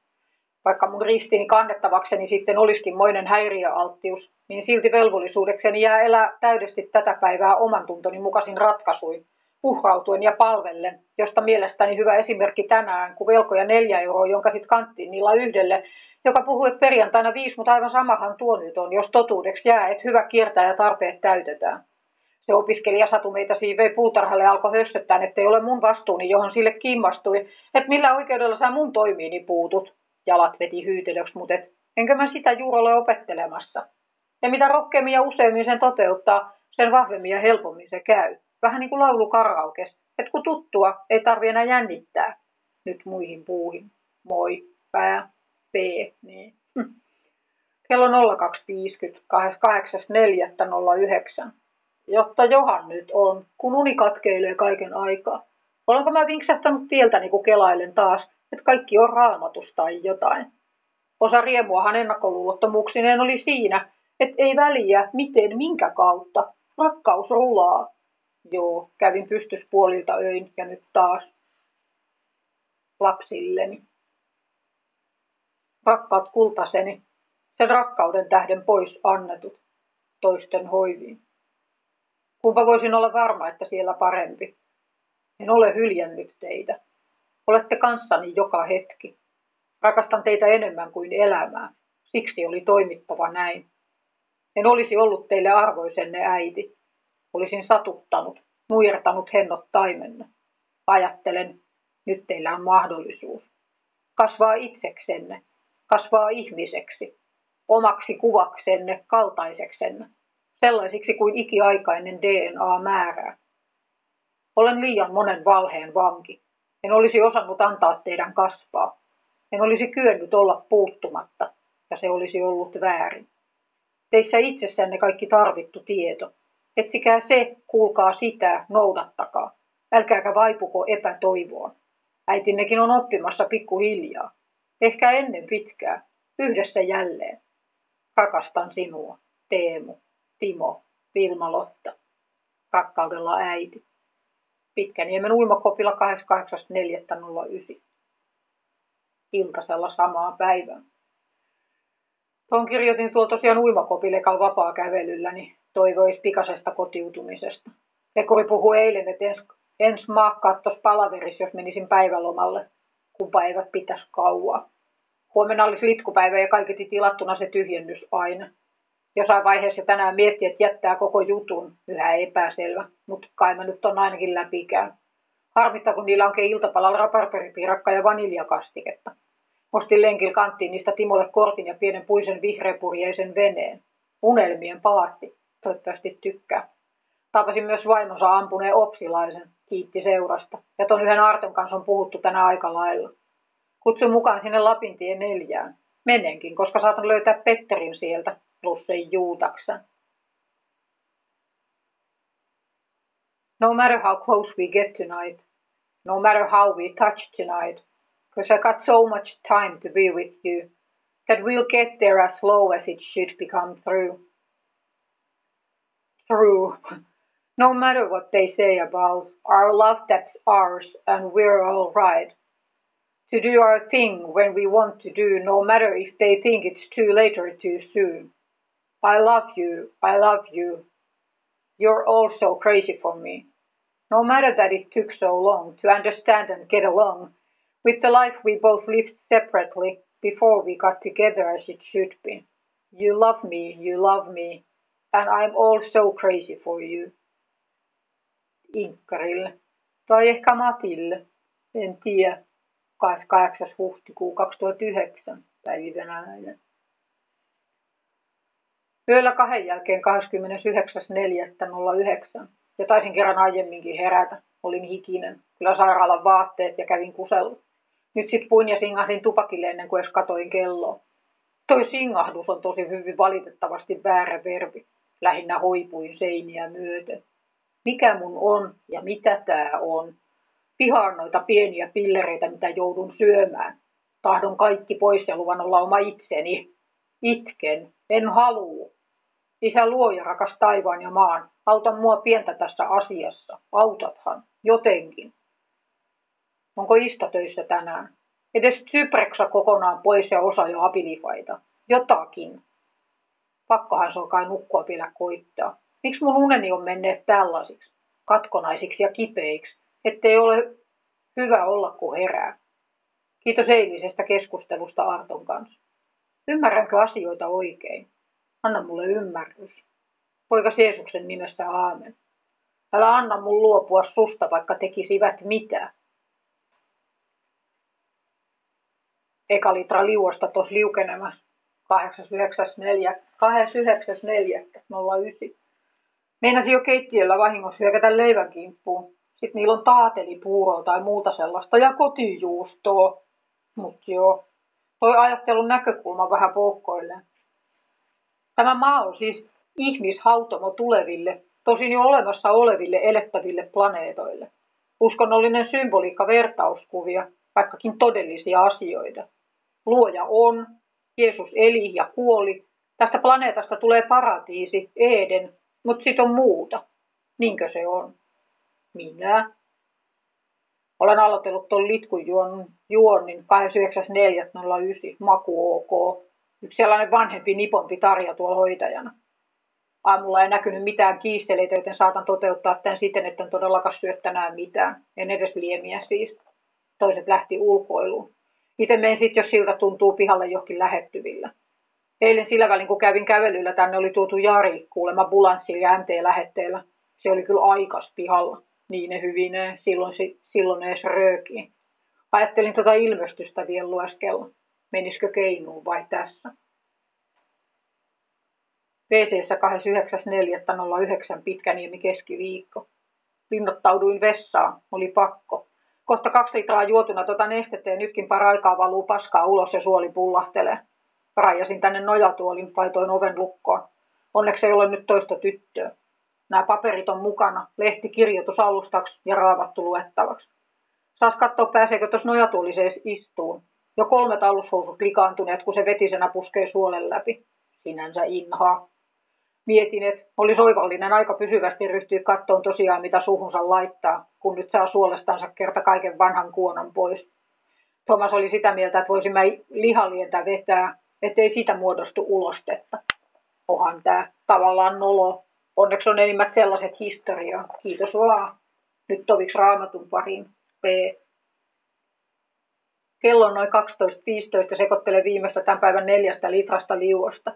Vaikka mun ristini kannettavakseni sitten olisikin moinen häiriöalttius, niin silti velvollisuudekseni jää elää täydesti tätä päivää oman tuntoni mukaisin ratkaisuin, uhrautuen ja palvellen, josta mielestäni hyvä esimerkki tänään, kun velkoja neljä euroa, jonka sit kanttiin niillä yhdelle, joka puhuu, että perjantaina viisi, mutta aivan samahan tuo nyt on, jos totuudeksi jää, että hyvä kiertää ja tarpeet täytetään. Se opiskelija satu meitä siivei puutarhalle ja alkoi hössöttää, että ei ole mun vastuuni, johon sille kimmastui, että millä oikeudella sä mun toimiini puutut. Jalat veti hyytelöksi, mutta et, enkö mä sitä juuri ole opettelemassa. Ja mitä rohkeammin ja useammin sen toteuttaa, sen vahvemmin ja helpommin se käy. Vähän niin kuin laulu karaukes, että kun tuttua, ei tarvi enää jännittää. Nyt muihin puuhin. Moi, pää. P, niin hm. kello 02.50, 8.4.09. Jotta Johan nyt on, kun uni katkeilee kaiken aikaa. Olenko mä vinksähtänyt tieltäni, niin kun kelailen taas, että kaikki on raamatus tai jotain. Osa riemuahan ennakkoluulottomuuksineen oli siinä, että ei väliä, miten, minkä kautta. Rakkaus rulaa. Joo, kävin pystyspuolilta öin ja nyt taas lapsilleni rakkaat kultaseni, sen rakkauden tähden pois annetut, toisten hoiviin. Kumpa voisin olla varma, että siellä parempi. En ole hyljännyt teitä. Olette kanssani joka hetki. Rakastan teitä enemmän kuin elämää. Siksi oli toimittava näin. En olisi ollut teille arvoisenne äiti. Olisin satuttanut, nujertanut hennot taimenne. Ajattelen, nyt teillä on mahdollisuus. Kasvaa itseksenne, kasvaa ihmiseksi, omaksi kuvaksenne, kaltaiseksenne, sellaisiksi kuin ikiaikainen DNA määrää. Olen liian monen valheen vanki. En olisi osannut antaa teidän kasvaa. En olisi kyennyt olla puuttumatta, ja se olisi ollut väärin. Teissä itsessänne kaikki tarvittu tieto. Etsikää se, kuulkaa sitä, noudattakaa. Älkääkä vaipuko epätoivoon. Äitinnekin on oppimassa pikkuhiljaa. Ehkä ennen pitkää, yhdessä jälleen. Rakastan sinua, Teemu, Timo, Vilma-Lotta. Rakkaudella äiti. Pitkäniemen uimakopilla 88.4.09. Iltasella samaa päivää. Tuon kirjoitin tuolla tosiaan uimakopille ekalla vapaa kävelyllä, niin toivoisi pikaisesta kotiutumisesta. Pekuri puhui eilen, että ens, ens maa kattos palaveris, jos menisin päivälomalle kun päivät pitäisi kauaa. Huomenna olisi litkupäivä ja kaiketi tilattuna se tyhjennys aina. Jossain vaiheessa tänään mietti, että jättää koko jutun, yhä epäselvä, mutta kai mä nyt on ainakin läpikään. Harmittaa, kun niillä onkin iltapalalla raparperipiirakka ja vaniljakastiketta. Ostin lenkillä kanttiin niistä Timolle kortin ja pienen puisen vihreäpurjeisen veneen. Unelmien paatti. Toivottavasti tykkää. Tapasin myös vaimonsa ampuneen opsilaisen kiitti seurasta. Ja ton yhden Arton kanssa on puhuttu tänä aika lailla. Kutsun mukaan sinne Lapintien neljään. Menenkin, koska saatan löytää Petterin sieltä, plus sen Juutaksen. No matter how close we get tonight, no matter how we touch tonight, because I got so much time to be with you, that we'll get there as slow as it should become through. Through. No matter what they say about our love that's ours and we're all right. To do our thing when we want to do, no matter if they think it's too late or too soon. I love you, I love you. You're all so crazy for me. No matter that it took so long to understand and get along with the life we both lived separately before we got together as it should be. You love me, you love me, and I'm all so crazy for you. Inkkarille. Tai ehkä Matille. En tiedä. 28. huhtikuu 2009 päivi venäläinen. Yöllä kahden jälkeen 29.4.09 ja taisin kerran aiemminkin herätä. Olin hikinen. Kyllä sairaalan vaatteet ja kävin kusella. Nyt sit puin ja singahdin tupakille ennen kuin edes katoin kelloa. Toi singahdus on tosi hyvin valitettavasti väärä verbi. Lähinnä hoipuin seiniä myöten mikä mun on ja mitä tää on. Pihaan noita pieniä pillereitä, mitä joudun syömään. Tahdon kaikki pois ja luvan olla oma itseni. Itken, en halua. Isä luoja rakas taivaan ja maan, auta mua pientä tässä asiassa. Autathan, jotenkin. Onko Ista töissä tänään? Edes Zypreksa kokonaan pois ja osa jo abilifaita. Jotakin. Pakkohan se on kai nukkua vielä koittaa. Miksi mun uneni on menneet tällaisiksi, katkonaisiksi ja kipeiksi, ettei ole hyvä olla kuin herää? Kiitos eilisestä keskustelusta Arton kanssa. Ymmärränkö asioita oikein? Anna mulle ymmärrys. Poika Jeesuksen nimessä aamen. Älä anna mun luopua susta, vaikka tekisivät mitä. Eka litra liuosta tos liukenemassa. 894.09. Meinasi jo keittiöllä vahingossa hyökätä leivän kimppuun. Sitten niillä on taatelipuuroa tai muuta sellaista ja kotijuustoa. Mut joo, toi ajattelun näkökulma vähän poukkoilleen. Tämä maa on siis ihmishautomo tuleville, tosin jo olemassa oleville elettäville planeetoille. Uskonnollinen symboliikka vertauskuvia, vaikkakin todellisia asioita. Luoja on, Jeesus eli ja kuoli. Tästä planeetasta tulee paratiisi, Eden, mutta sitten on muuta. Niinkö se on? Minä. Olen aloitellut tuon litkun juonnin 29.4.09. Maku OK. Yksi sellainen vanhempi nipompi Tarja tuolla hoitajana. Aamulla ei näkynyt mitään kiisteleitä, joten saatan toteuttaa tämän siten, että en todellakaan syö tänään mitään. En edes liemiä siis. Toiset lähti ulkoiluun. Itse menen sitten, jos siltä tuntuu pihalle johonkin lähettyvillä. Eilen sillä välin, kun kävin kävelyllä, tänne oli tuotu Jari kuulemma bulanssilla ja MT-lähetteellä. Se oli kyllä aikas pihalla. Niin ne hyvineen, silloin, silloin edes röökiin. Ajattelin tuota ilmestystä vielä lueskella. Menisikö keinuun vai tässä? WC 29.4.09 Pitkäniemi keskiviikko. Linnoittauduin vessaan, oli pakko. Kohta kaksi litraa juotuna tota nestettä ja nytkin paraikaa valuu paskaa ulos ja suoli pullahtelee. Rajasin tänne nojatuolin, laitoin oven lukkoon. Onneksi ei ole nyt toista tyttöä. Nämä paperit on mukana, lehti kirjoitus alustaksi ja raavattu luettavaksi. Saas katsoa, pääseekö tuossa nojatuoliseen istuun. Jo kolme alushousut likaantuneet, kun se vetisenä puskee suolen läpi. Sinänsä inhaa. Mietin, että oli soivallinen aika pysyvästi ryhtyä kattoon tosiaan, mitä suhunsa laittaa, kun nyt saa suolestansa kerta kaiken vanhan kuonan pois. Thomas oli sitä mieltä, että voisimme lihalientä vetää, ettei siitä muodostu ulostetta. Onhan tämä tavallaan nolo. Onneksi on enimmät sellaiset historiaa. Kiitos vaan. Nyt toviks raamatun pariin. P. Kello on noin 12.15 sekoittelee viimeistä tämän päivän neljästä litrasta liuosta.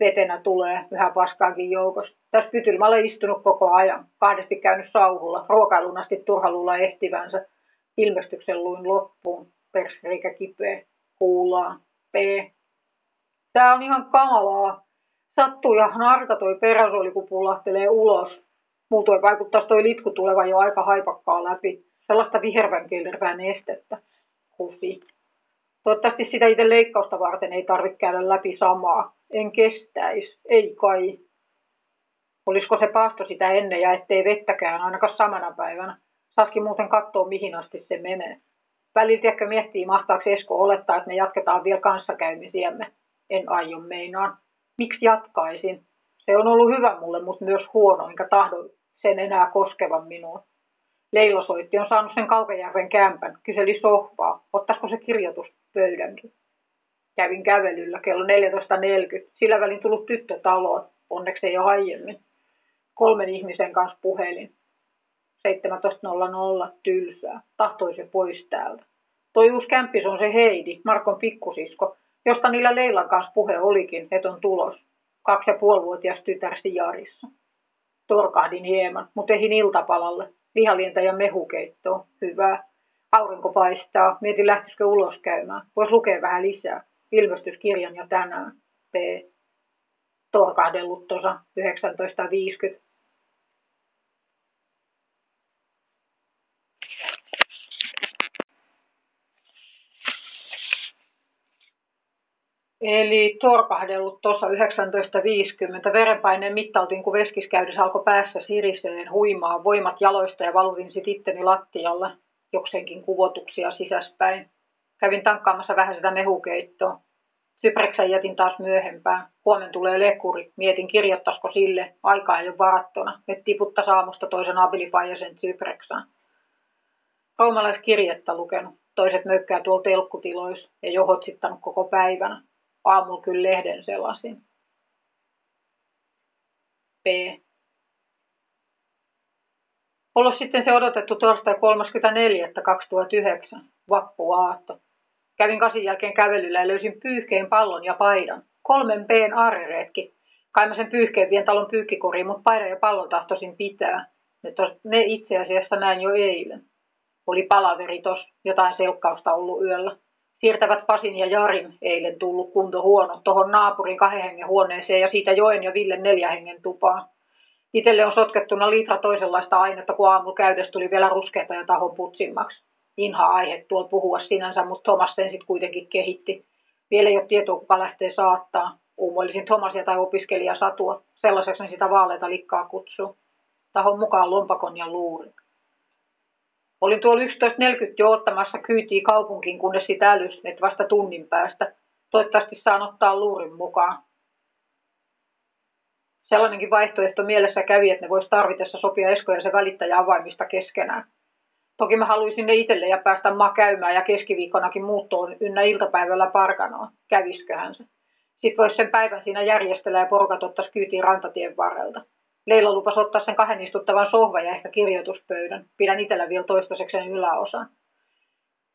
Vetenä tulee yhä paskaakin joukossa. Tässä pytylmä olen istunut koko ajan. Kahdesti käynyt sauhulla. Ruokailun asti turhaluulla ehtivänsä. Ilmestyksen luin loppuun. Persreikä kipeä. Kuullaan. P. Tää on ihan kamalaa. Sattuu ja narka toi peräsoli, kun pullahtelee ulos. Muutoin vaikuttaisi toi litku tulevan jo aika haipakkaa läpi. Sellaista vihervän kellervää nestettä. Hufi. Toivottavasti sitä itse leikkausta varten ei tarvitse käydä läpi samaa. En kestäisi, ei kai. Olisiko se paasto sitä ennen ja ettei vettäkään ainakaan samana päivänä. Saski muuten katsoa, mihin asti se menee. Välillä miettii, mahtaako Esko olettaa, että me jatketaan vielä kanssakäymisiämme. En aio meinaan. Miksi jatkaisin? Se on ollut hyvä mulle, mutta myös huono, enkä tahdo sen enää koskevan minua. Leilo soitti, on saanut sen Kaukajärven kämpän, kyseli sohvaa, ottaisiko se kirjoituspöydänkin. Kävin kävelyllä kello 14.40, sillä välin tullut tyttö taloon, onneksi ei ole aiemmin. Kolmen ihmisen kanssa puhelin. 17.00 tylsää, tahtoi se pois täältä. Toi uusi kämppis on se Heidi, Markon pikkusisko, josta niillä Leilan kanssa puhe olikin, että on tulos. Kaksi ja puolivuotias tytär Sijarissa. Torkahdin hieman, mutta ehin iltapalalle. Lihalientä ja mehukeittoa. Hyvää. Aurinko paistaa. Mietin lähtisikö ulos käymään. Voisi lukea vähän lisää. Ilmestyskirjan jo tänään. P. Torkahdellut tuossa 1950. Eli torkahdellut tuossa 1950. Verenpaineen mittautin, kun veskiskäydys alkoi päässä siriseen huimaa voimat jaloista ja valutin sit itteni lattialle, jokseenkin kuvotuksia sisäspäin. Kävin tankkaamassa vähän sitä mehukeittoa. Sypreksän jätin taas myöhempään. Huomen tulee lekuri. Mietin, kirjoittaisiko sille. Aika ei ole varattuna. Et tiputta saamusta toisen abilifajasen Sypreksään. Roomalaiskirjettä lukenut. Toiset mökkää tuolla telkkutiloissa ja johotsittanut koko päivänä aamulla kyllä lehden selasin. P. Ollut sitten se odotettu torstai 34.2009, vappuaatto. Kävin kasin jälkeen kävelyllä ja löysin pyyhkeen pallon ja paidan. Kolmen P:n aarireetki. Kai mä sen pyyhkeen vien talon pyykkikoriin, mutta paidan ja pallon tahtoisin pitää. Ne, tos, ne itse asiassa näin jo eilen. Oli palaveri tos, jotain selkkausta ollut yöllä siirtävät Pasin ja Jarin eilen tullut kunto huono tuohon naapurin kahden hengen huoneeseen ja siitä Joen ja Villen neljä hengen tupaan. Itelle on sotkettuna litra toisenlaista ainetta, kun aamu käytös tuli vielä ruskeata ja tahon putsimmaksi. Inha aihe tuolla puhua sinänsä, mutta Thomas sen sitten kuitenkin kehitti. Vielä ei ole tietoa, kuka lähtee saattaa. Uumoilisin Thomasia tai opiskelijasatua. Sellaiseksi ne sitä vaaleita likkaa kutsuu. Tahon mukaan lompakon ja luurin. Olin tuolla 11.40 jo ottamassa kyytiä kaupunkiin, kunnes sitä älys, että vasta tunnin päästä. Toivottavasti saan ottaa luurin mukaan. Sellainenkin vaihtoehto mielessä kävi, että ne voisi tarvitessa sopia Esko ja se välittäjä avaimista keskenään. Toki mä haluaisin ne itselle ja päästä maa käymään ja keskiviikkonakin muuttoon ynnä iltapäivällä parkanoon. Kävisköhän se. Sitten voisi sen päivän siinä järjestellä ja porukat ottaisi kyytiin rantatien varrelta. Leila lupasi ottaa sen kahden istuttavan sohvan ja ehkä kirjoituspöydän. Pidän itsellä vielä toistaiseksi yläosan.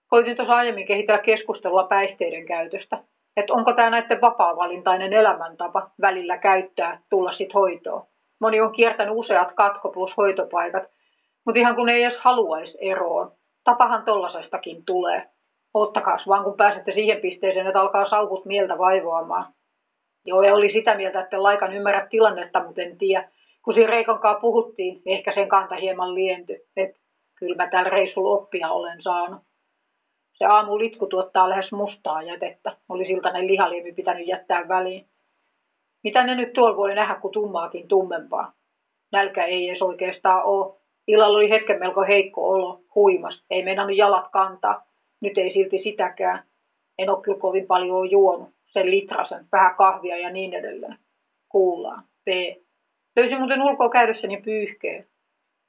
Koitin tuossa aiemmin kehitellä keskustelua päihteiden käytöstä. Että onko tämä näiden vapaa-valintainen elämäntapa välillä käyttää, tulla sitten hoitoon. Moni on kiertänyt useat katko plus hoitopaikat, mutta ihan kun ei edes haluaisi eroon. Tapahan tollasestakin tulee. Ottakaas vaan, kun pääsette siihen pisteeseen, että alkaa saukut mieltä vaivoamaan. Joo, ja oli sitä mieltä, että laikan ymmärrä tilannetta, mutta en tiedä, kun siinä Reikon kanssa puhuttiin, niin ehkä sen kanta hieman lienty, että kyllä mä tällä reissulla oppia olen saanut. Se aamu litku tuottaa lähes mustaa jätettä. Oli siltainen lihaliemi pitänyt jättää väliin. Mitä ne nyt tuolla voi nähdä, kun tummaakin tummempaa? Nälkä ei edes oikeastaan ole. Illalla oli hetken melko heikko olo, huimas. Ei meinannut jalat kantaa. Nyt ei silti sitäkään. En ole kyllä kovin paljon juonut. Sen litrasen, vähän kahvia ja niin edelleen. Kuullaan. P. Löysin muuten ulkoa käydessäni pyyhkeen.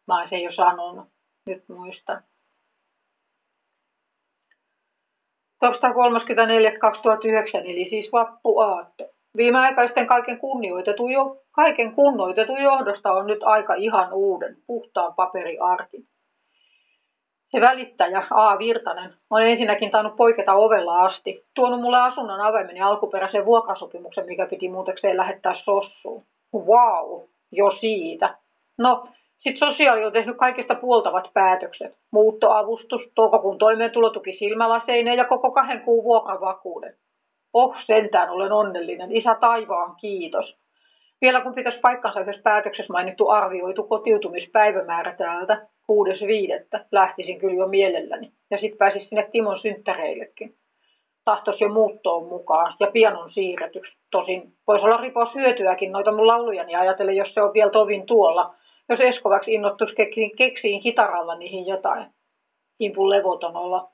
Mä oon sen jo sanonut. Nyt muistan. 234.2009, eli siis vappuaatto. Viimeaikaisten kaiken kunnioitetun, jo, kaiken kunnoitetun johdosta on nyt aika ihan uuden, puhtaan paperiarkin. Se välittäjä, A. Virtanen, on ensinnäkin tainnut poiketa ovella asti, tuonut mulle asunnon avaimen ja alkuperäisen vuokrasopimuksen, mikä piti muutekseen lähettää sossuun. Wow, jo siitä. No, sitten sosiaali on tehnyt kaikista puoltavat päätökset. Muuttoavustus, toukokuun toimeentulotuki silmälaseineen ja koko kahden kuun vuokravakuuden. Oh, sentään olen onnellinen. Isä taivaan kiitos. Vielä kun pitäisi paikkansa yhdessä päätöksessä mainittu arvioitu kotiutumispäivämäärä täältä, 6.5. lähtisin kyllä jo mielelläni. Ja sitten pääsis sinne Timon synttäreillekin. tahtos jo muuttoon mukaan ja pian on siirretyksi. Tosin voisi olla ripos hyötyäkin noita mun laulujani ajatellen, jos se on vielä tovin tuolla. Jos Eskovaksi innottuisi keksiin kitaralla niihin jotain. Himpun levoton olla.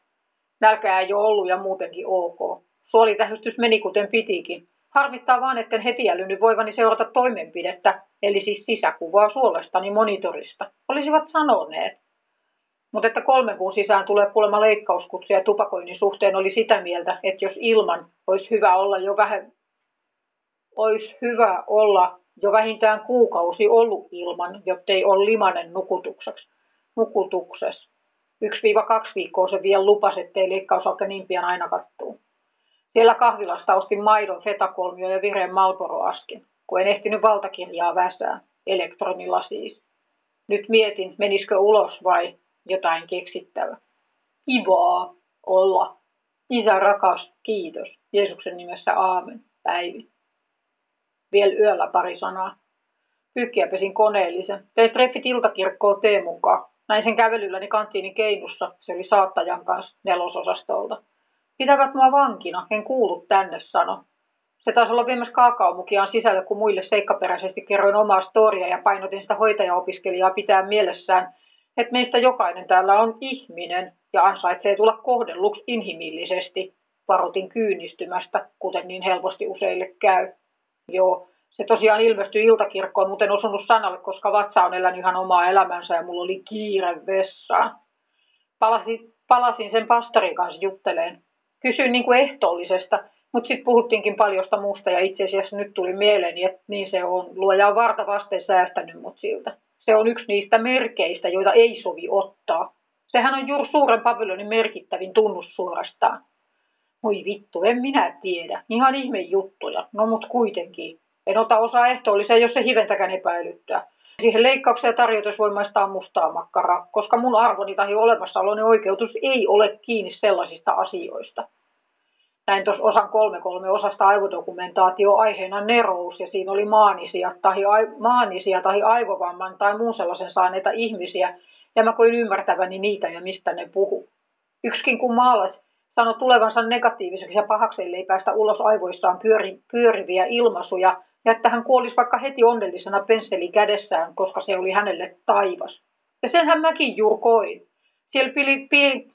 Nälkää ei ole ollut ja muutenkin ok. Suolitähystys meni kuten pitikin. Harmittaa vaan, etten heti älynyt voivani seurata toimenpidettä, eli siis sisäkuvaa suolestani monitorista. Olisivat sanoneet. Mutta että kolmen kuun sisään tulee kuulemma leikkauskutsu ja tupakoinnin suhteen oli sitä mieltä, että jos ilman olisi hyvä olla jo vähän, olisi hyvä olla jo vähintään kuukausi ollut ilman, jottei ole limanen nukutukseksi. nukutuksessa. 1-2 viikkoa se vielä lupasi, ettei leikkaus alkaa niin pian aina kattuu. Siellä kahvilasta ostin maidon, fetakolmio ja vireen malboroaskin, kun en ehtinyt valtakirjaa väsää, elektronilla siis. Nyt mietin, menisikö ulos vai jotain keksittävä. Kivaa olla. Isä rakas, kiitos. Jeesuksen nimessä aamen. Päivi. Vielä yöllä pari sanaa. Pyykkiä pesin koneellisen. Tein treffit iltakirkkoon Teemunkaan. Näin sen kävelylläni kanttiinin keinussa. Se oli saattajan kanssa nelososastolta. Pitävät mua vankina, en kuullut tänne, sano. Se taisi olla viemässä kaakaomukiaan sisälle, kun muille seikkaperäisesti kerroin omaa storia ja painotin sitä hoitajaopiskelijaa pitää mielessään, että meistä jokainen täällä on ihminen ja ansaitsee tulla kohdelluksi inhimillisesti. Varoitin kyynistymästä, kuten niin helposti useille käy. Joo, se tosiaan ilmestyi iltakirkkoon, mutta en osunut sanalle, koska vatsa on elänyt ihan omaa elämänsä ja mulla oli kiire vessaan. Palasin, palasin sen pastorin kanssa jutteleen. Kysyin niin kuin ehtoollisesta, mutta sitten puhuttiinkin paljosta muusta ja itse asiassa nyt tuli mieleeni, että niin se on. Luoja on varta vasten säästänyt mut siltä. Se on yksi niistä merkeistä, joita ei sovi ottaa. Sehän on juuri suuren paviljonin merkittävin tunnus suorastaan. Voi vittu, en minä tiedä. Ihan ihme juttuja. No mut kuitenkin. En ota osaa ehtoolliseen, jos se hiventäkään epäilyttää. Siihen leikkaukseen tarjotusvoimaista on mustaa makkaraa, koska mun arvoni tai olemassaoloni oikeutus ei ole kiinni sellaisista asioista. Näin tuossa osan kolme kolme osasta aivodokumentaatio aiheena nerous ja siinä oli maanisia tai, maanisia tai aivovamman tai muun sellaisen saaneita ihmisiä ja mä koin ymmärtäväni niitä ja mistä ne puhu. Yksikin kun maalas sanoi tulevansa negatiiviseksi ja pahaksi, ei päästä ulos aivoissaan pyöri, pyöriviä ilmaisuja ja että hän kuolisi vaikka heti onnellisena pensseli kädessään, koska se oli hänelle taivas. Ja senhän mäkin jurkoin. Siellä, pili, pi,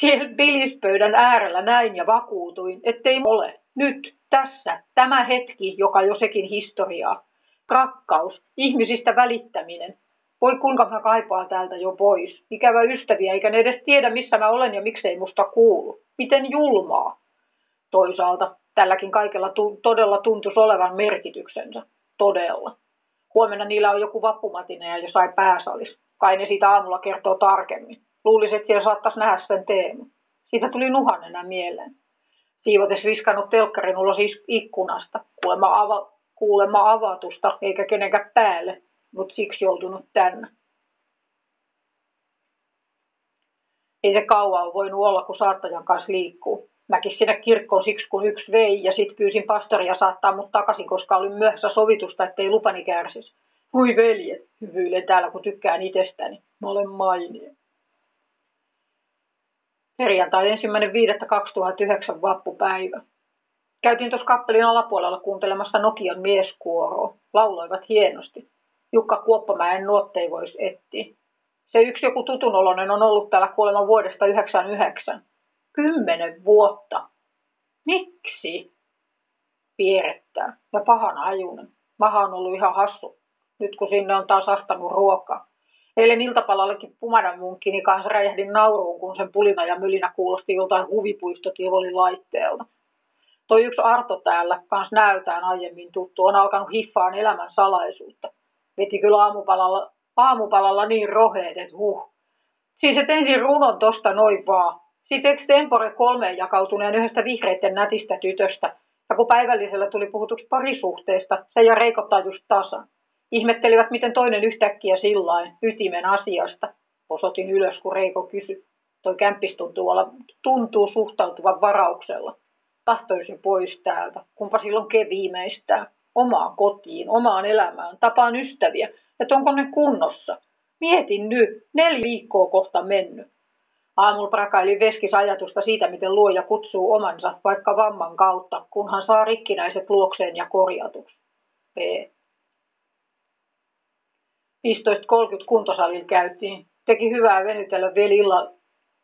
siellä bilispöydän äärellä näin ja vakuutuin, ettei ole. Nyt, tässä, tämä hetki, joka jo sekin historiaa. Rakkaus, ihmisistä välittäminen. Voi kuinka mä kaipaan täältä jo pois. Ikävä ystäviä, eikä ne edes tiedä, missä mä olen ja miksei musta kuulu. Miten julmaa. Toisaalta tälläkin kaikella tu- todella tuntuisi olevan merkityksensä. Todella. Huomenna niillä on joku vappumatine ja jossain pääsalis. Kai ne siitä aamulla kertoo tarkemmin. Luulisin, että siellä saattaisi nähdä sen teemu. Siitä tuli nuhannena mieleen. Siivotes viskannut telkkarin ulos ikkunasta. Kuulemma, ava- kuulemma avatusta, eikä kenenkään päälle, mutta siksi joutunut tänne. Ei se kauan voinut olla, kun saattajan kanssa liikkuu. Mäkin sinne kirkkoon siksi, kun yksi vei ja sitten pyysin pastoria saattaa mut takaisin, koska olin myöhässä sovitusta, ettei lupani kärsis. Hui veljet, hyvyilen täällä, kun tykkään itsestäni. Mä olen mainio. Perjantai ensimmäinen 5.2009 vappupäivä. Käytiin tuossa kappelin alapuolella kuuntelemassa Nokian mieskuoroa. Lauloivat hienosti. Jukka Kuoppamäen nuottei voisi etsiä. Se yksi joku tutunolonen on ollut täällä kuoleman vuodesta 1999. Kymmenen vuotta. Miksi? Pierettää. Ja pahan ajunen. Maha on ollut ihan hassu. Nyt kun sinne on taas ahtanut ruokaa. Eilen iltapalallekin pumadan munkkini kanssa räjähdin nauruun, kun sen pulina ja mylinä kuulosti joltain huvipuistotivolin laitteelta. Toi yksi Arto täällä, kans näytään aiemmin tuttu, on alkanut hiffaan elämän salaisuutta. Veti kyllä aamupalalla, aamupalalla niin roheet, että huh. Siis et ensin runon tosta noin vaan, sitten extempore kolmeen jakautuneen yhdestä vihreiden nätistä tytöstä, ja kun päivällisellä tuli puhutuksi parisuhteesta, se ja reikottaa just tasan. Ihmettelivät, miten toinen yhtäkkiä sillain ytimen asiasta. Osoitin ylös, kun Reiko kysyi. Toi kämppis tuntuu, olla, tuntuu suhtautuvan varauksella. Tahtoisin pois täältä, kumpa silloin keviimeistään. Omaan kotiin, omaan elämään, tapaan ystäviä, että onko ne kunnossa. Mietin nyt, neljä viikkoa kohta mennyt. Aamulla prakaili veskis ajatusta siitä, miten luoja kutsuu omansa vaikka vamman kautta, kunhan saa rikkinäiset luokseen ja korjatuksi. P. 15.30 kuntosalilla käytiin. Teki hyvää venytellä vielä illalla.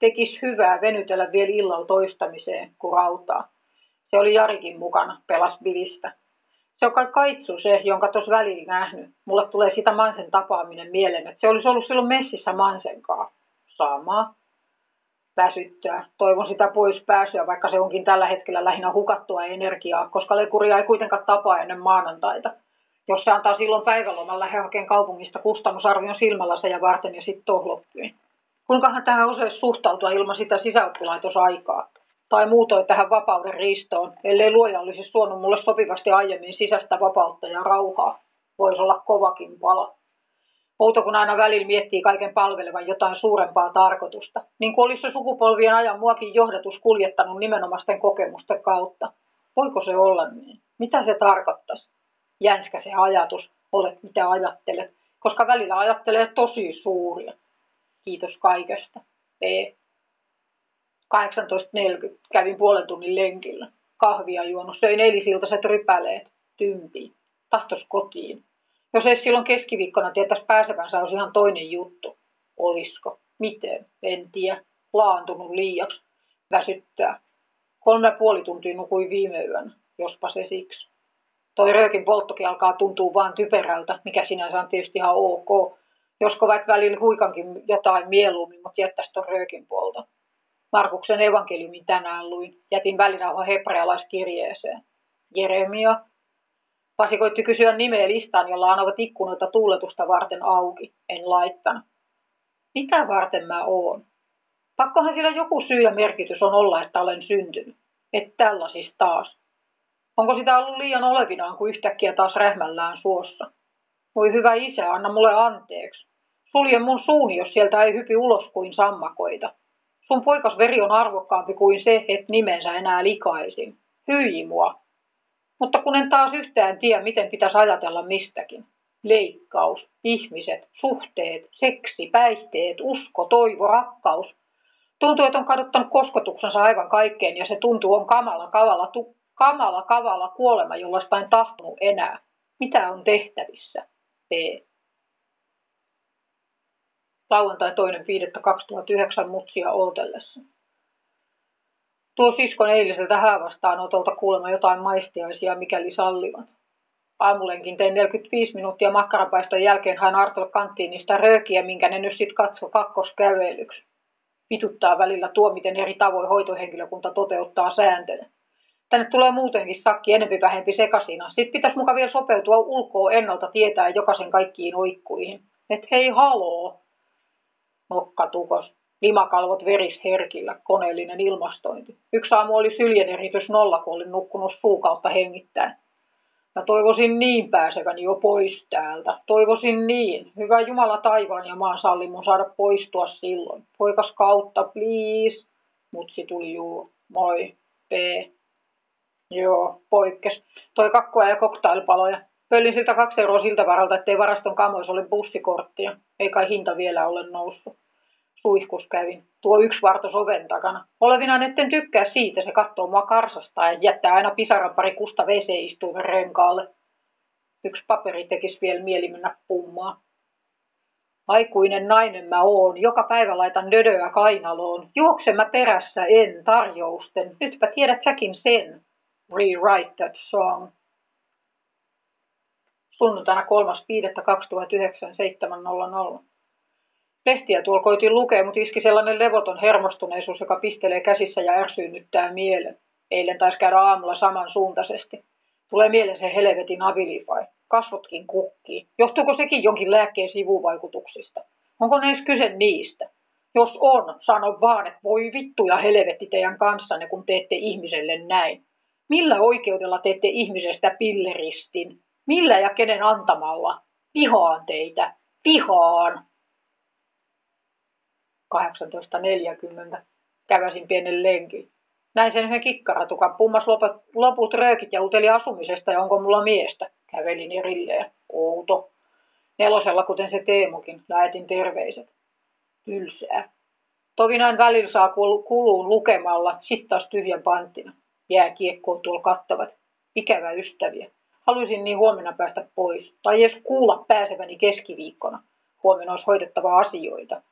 Tekis hyvää venytellä vielä illalla toistamiseen, kuin rautaa. Se oli Jarikin mukana, pelas bilistä. Se on kai kaitsu se, jonka tuossa välillä nähnyt. Mulle tulee sitä Mansen tapaaminen mieleen, että se olisi ollut silloin messissä Mansenkaa. Samaa. Väsyttää. Toivon sitä pois pääsyä, vaikka se onkin tällä hetkellä lähinnä hukattua energiaa, koska lekuria ei kuitenkaan tapaa ennen maanantaita. Jos se antaa silloin päivälomalla lähde hakemaan kaupungista kustannusarvion silmälaseja varten ja sitten tohloppyin. Kuinkahan tähän usein suhtautua ilman sitä sisäoppilaitosaikaa? tai muutoin tähän vapauden riistoon, ellei luoja olisi suonut mulle sopivasti aiemmin sisäistä vapautta ja rauhaa. Voisi olla kovakin pala. Outo kun aina välillä miettii kaiken palvelevan jotain suurempaa tarkoitusta, niin kuin olisi se sukupolvien ajan muakin johdatus kuljettanut nimenomaisten kokemusten kautta. Voiko se olla niin? Mitä se tarkoittaisi? Jänskä se ajatus, olet mitä ajattelet, koska välillä ajattelee tosi suuria. Kiitos kaikesta. P. 18.40 kävin puolen tunnin lenkillä. Kahvia juonut, söin eilisiltaiset rypäleet, tympi, tahtos kotiin. Jos ei silloin keskiviikkona tietäisi pääsevänsä, olisi ihan toinen juttu. Olisiko? Miten? En tiedä. Laantunut liiaksi. Väsyttää. Kolme ja puoli tuntia nukui viime yönä, jospa se siksi. Toi röökin polttokin alkaa tuntua vaan typerältä, mikä sinänsä on tietysti ihan ok. Josko vaikka välillä huikankin jotain mieluummin, mutta jättäisi ton röökin polton. Markuksen evankeliumin tänään luin. Jätin välirauha hebrealaiskirjeeseen. Jeremia. Vasikoitti kysyä nimeä listaan, jolla anovat ikkunoita tuuletusta varten auki. En laittanut. Mitä varten mä oon? Pakkohan sillä joku syy ja merkitys on olla, että olen syntynyt. Et tällaisista taas. Onko sitä ollut liian olevinaan, kun yhtäkkiä taas rähmällään suossa? Voi hyvä isä, anna mulle anteeksi. Sulje mun suuni, jos sieltä ei hypi ulos kuin sammakoita. Sun poikas veri on arvokkaampi kuin se, että nimensä enää likaisin. Hyi mua. Mutta kun en taas yhtään tiedä, miten pitäisi ajatella mistäkin. Leikkaus, ihmiset, suhteet, seksi, päihteet, usko, toivo, rakkaus. Tuntuu, että on kadottanut kosketuksensa aivan kaikkeen ja se tuntuu on kamala, kavala, tu, kamala, kavala kuolema, jollaista en tahtonut enää. Mitä on tehtävissä? P lauantai toinen 2009 mutsia oltellessa. Tuo siskon eiliseltä häävastaanotolta kuulemma jotain maistiaisia, mikäli sallivat. Aamulenkin tein 45 minuuttia makkarapaiston jälkeen hain Artolle kanttiinista röökiä, minkä ne nyt sit katso kakkoskävelyksi. Vituttaa välillä tuo, miten eri tavoin hoitohenkilökunta toteuttaa sääntöjä. Tänne tulee muutenkin sakki enempi vähempi sekasina. Sitten pitäisi muka vielä sopeutua ulkoa ennalta tietää jokaisen kaikkiin oikkuihin. Et hei haloo, nokkatukos, limakalvot verisherkillä, koneellinen ilmastointi. Yksi aamu oli syljeneritys nolla, kun olin nukkunut suukautta hengittäen. Mä toivoisin niin pääseväni jo pois täältä. Toivoisin niin. Hyvä Jumala taivaan ja maan salli mun saada poistua silloin. Poikas kautta, please. Mutsi tuli juu. Moi. P. Joo, poikkes. Toi kakkoa ja koktailpaloja. Pöllin siltä kaksi euroa siltä varalta, ettei varaston kamoissa ole bussikorttia. Ei kai hinta vielä ole noussut. Suihkus kävin. Tuo yksi vartos oven takana. Olevinaan etten tykkää siitä, se katsoo mua karsasta ja jättää aina pisaran pari kusta WC-istuimen renkaalle. Yksi paperi tekisi vielä mieli mennä pummaa. Aikuinen nainen mä oon, joka päivä laitan dödöä kainaloon. Juoksen mä perässä en tarjousten, nytpä tiedät säkin sen. Rewrite that song sunnuntaina 3.5.2009 Lehtiä tuolla koitin lukea, mutta iski sellainen levoton hermostuneisuus, joka pistelee käsissä ja ärsyynnyttää mielen. Eilen taisi käydä aamulla samansuuntaisesti. Tulee mieleen se helvetin avilifai. Kasvotkin kukkii. Johtuuko sekin jonkin lääkkeen sivuvaikutuksista? Onko ne edes kyse niistä? Jos on, sano vaan, että voi vittu ja helvetti teidän kanssanne, kun teette ihmiselle näin. Millä oikeudella teette ihmisestä pilleristin? Millä ja kenen antamalla? Vihaan teitä. Vihaan. 18.40. Käväsin pienen lenkin. Näin sen yhden kikkaratukan. Pummas loput, röökit ja uteli asumisesta ja onko mulla miestä. Kävelin erilleen. Outo. Nelosella, kuten se Teemukin, lähetin terveiset. Tylsää. Tovi näin välillä saa kuluun lukemalla, sit taas tyhjän panttina. Jääkiekkoon tuolla kattavat. Ikävä ystäviä. Haluaisin niin huomenna päästä pois, tai edes kuulla pääseväni keskiviikkona. Huomenna olisi hoidettava asioita.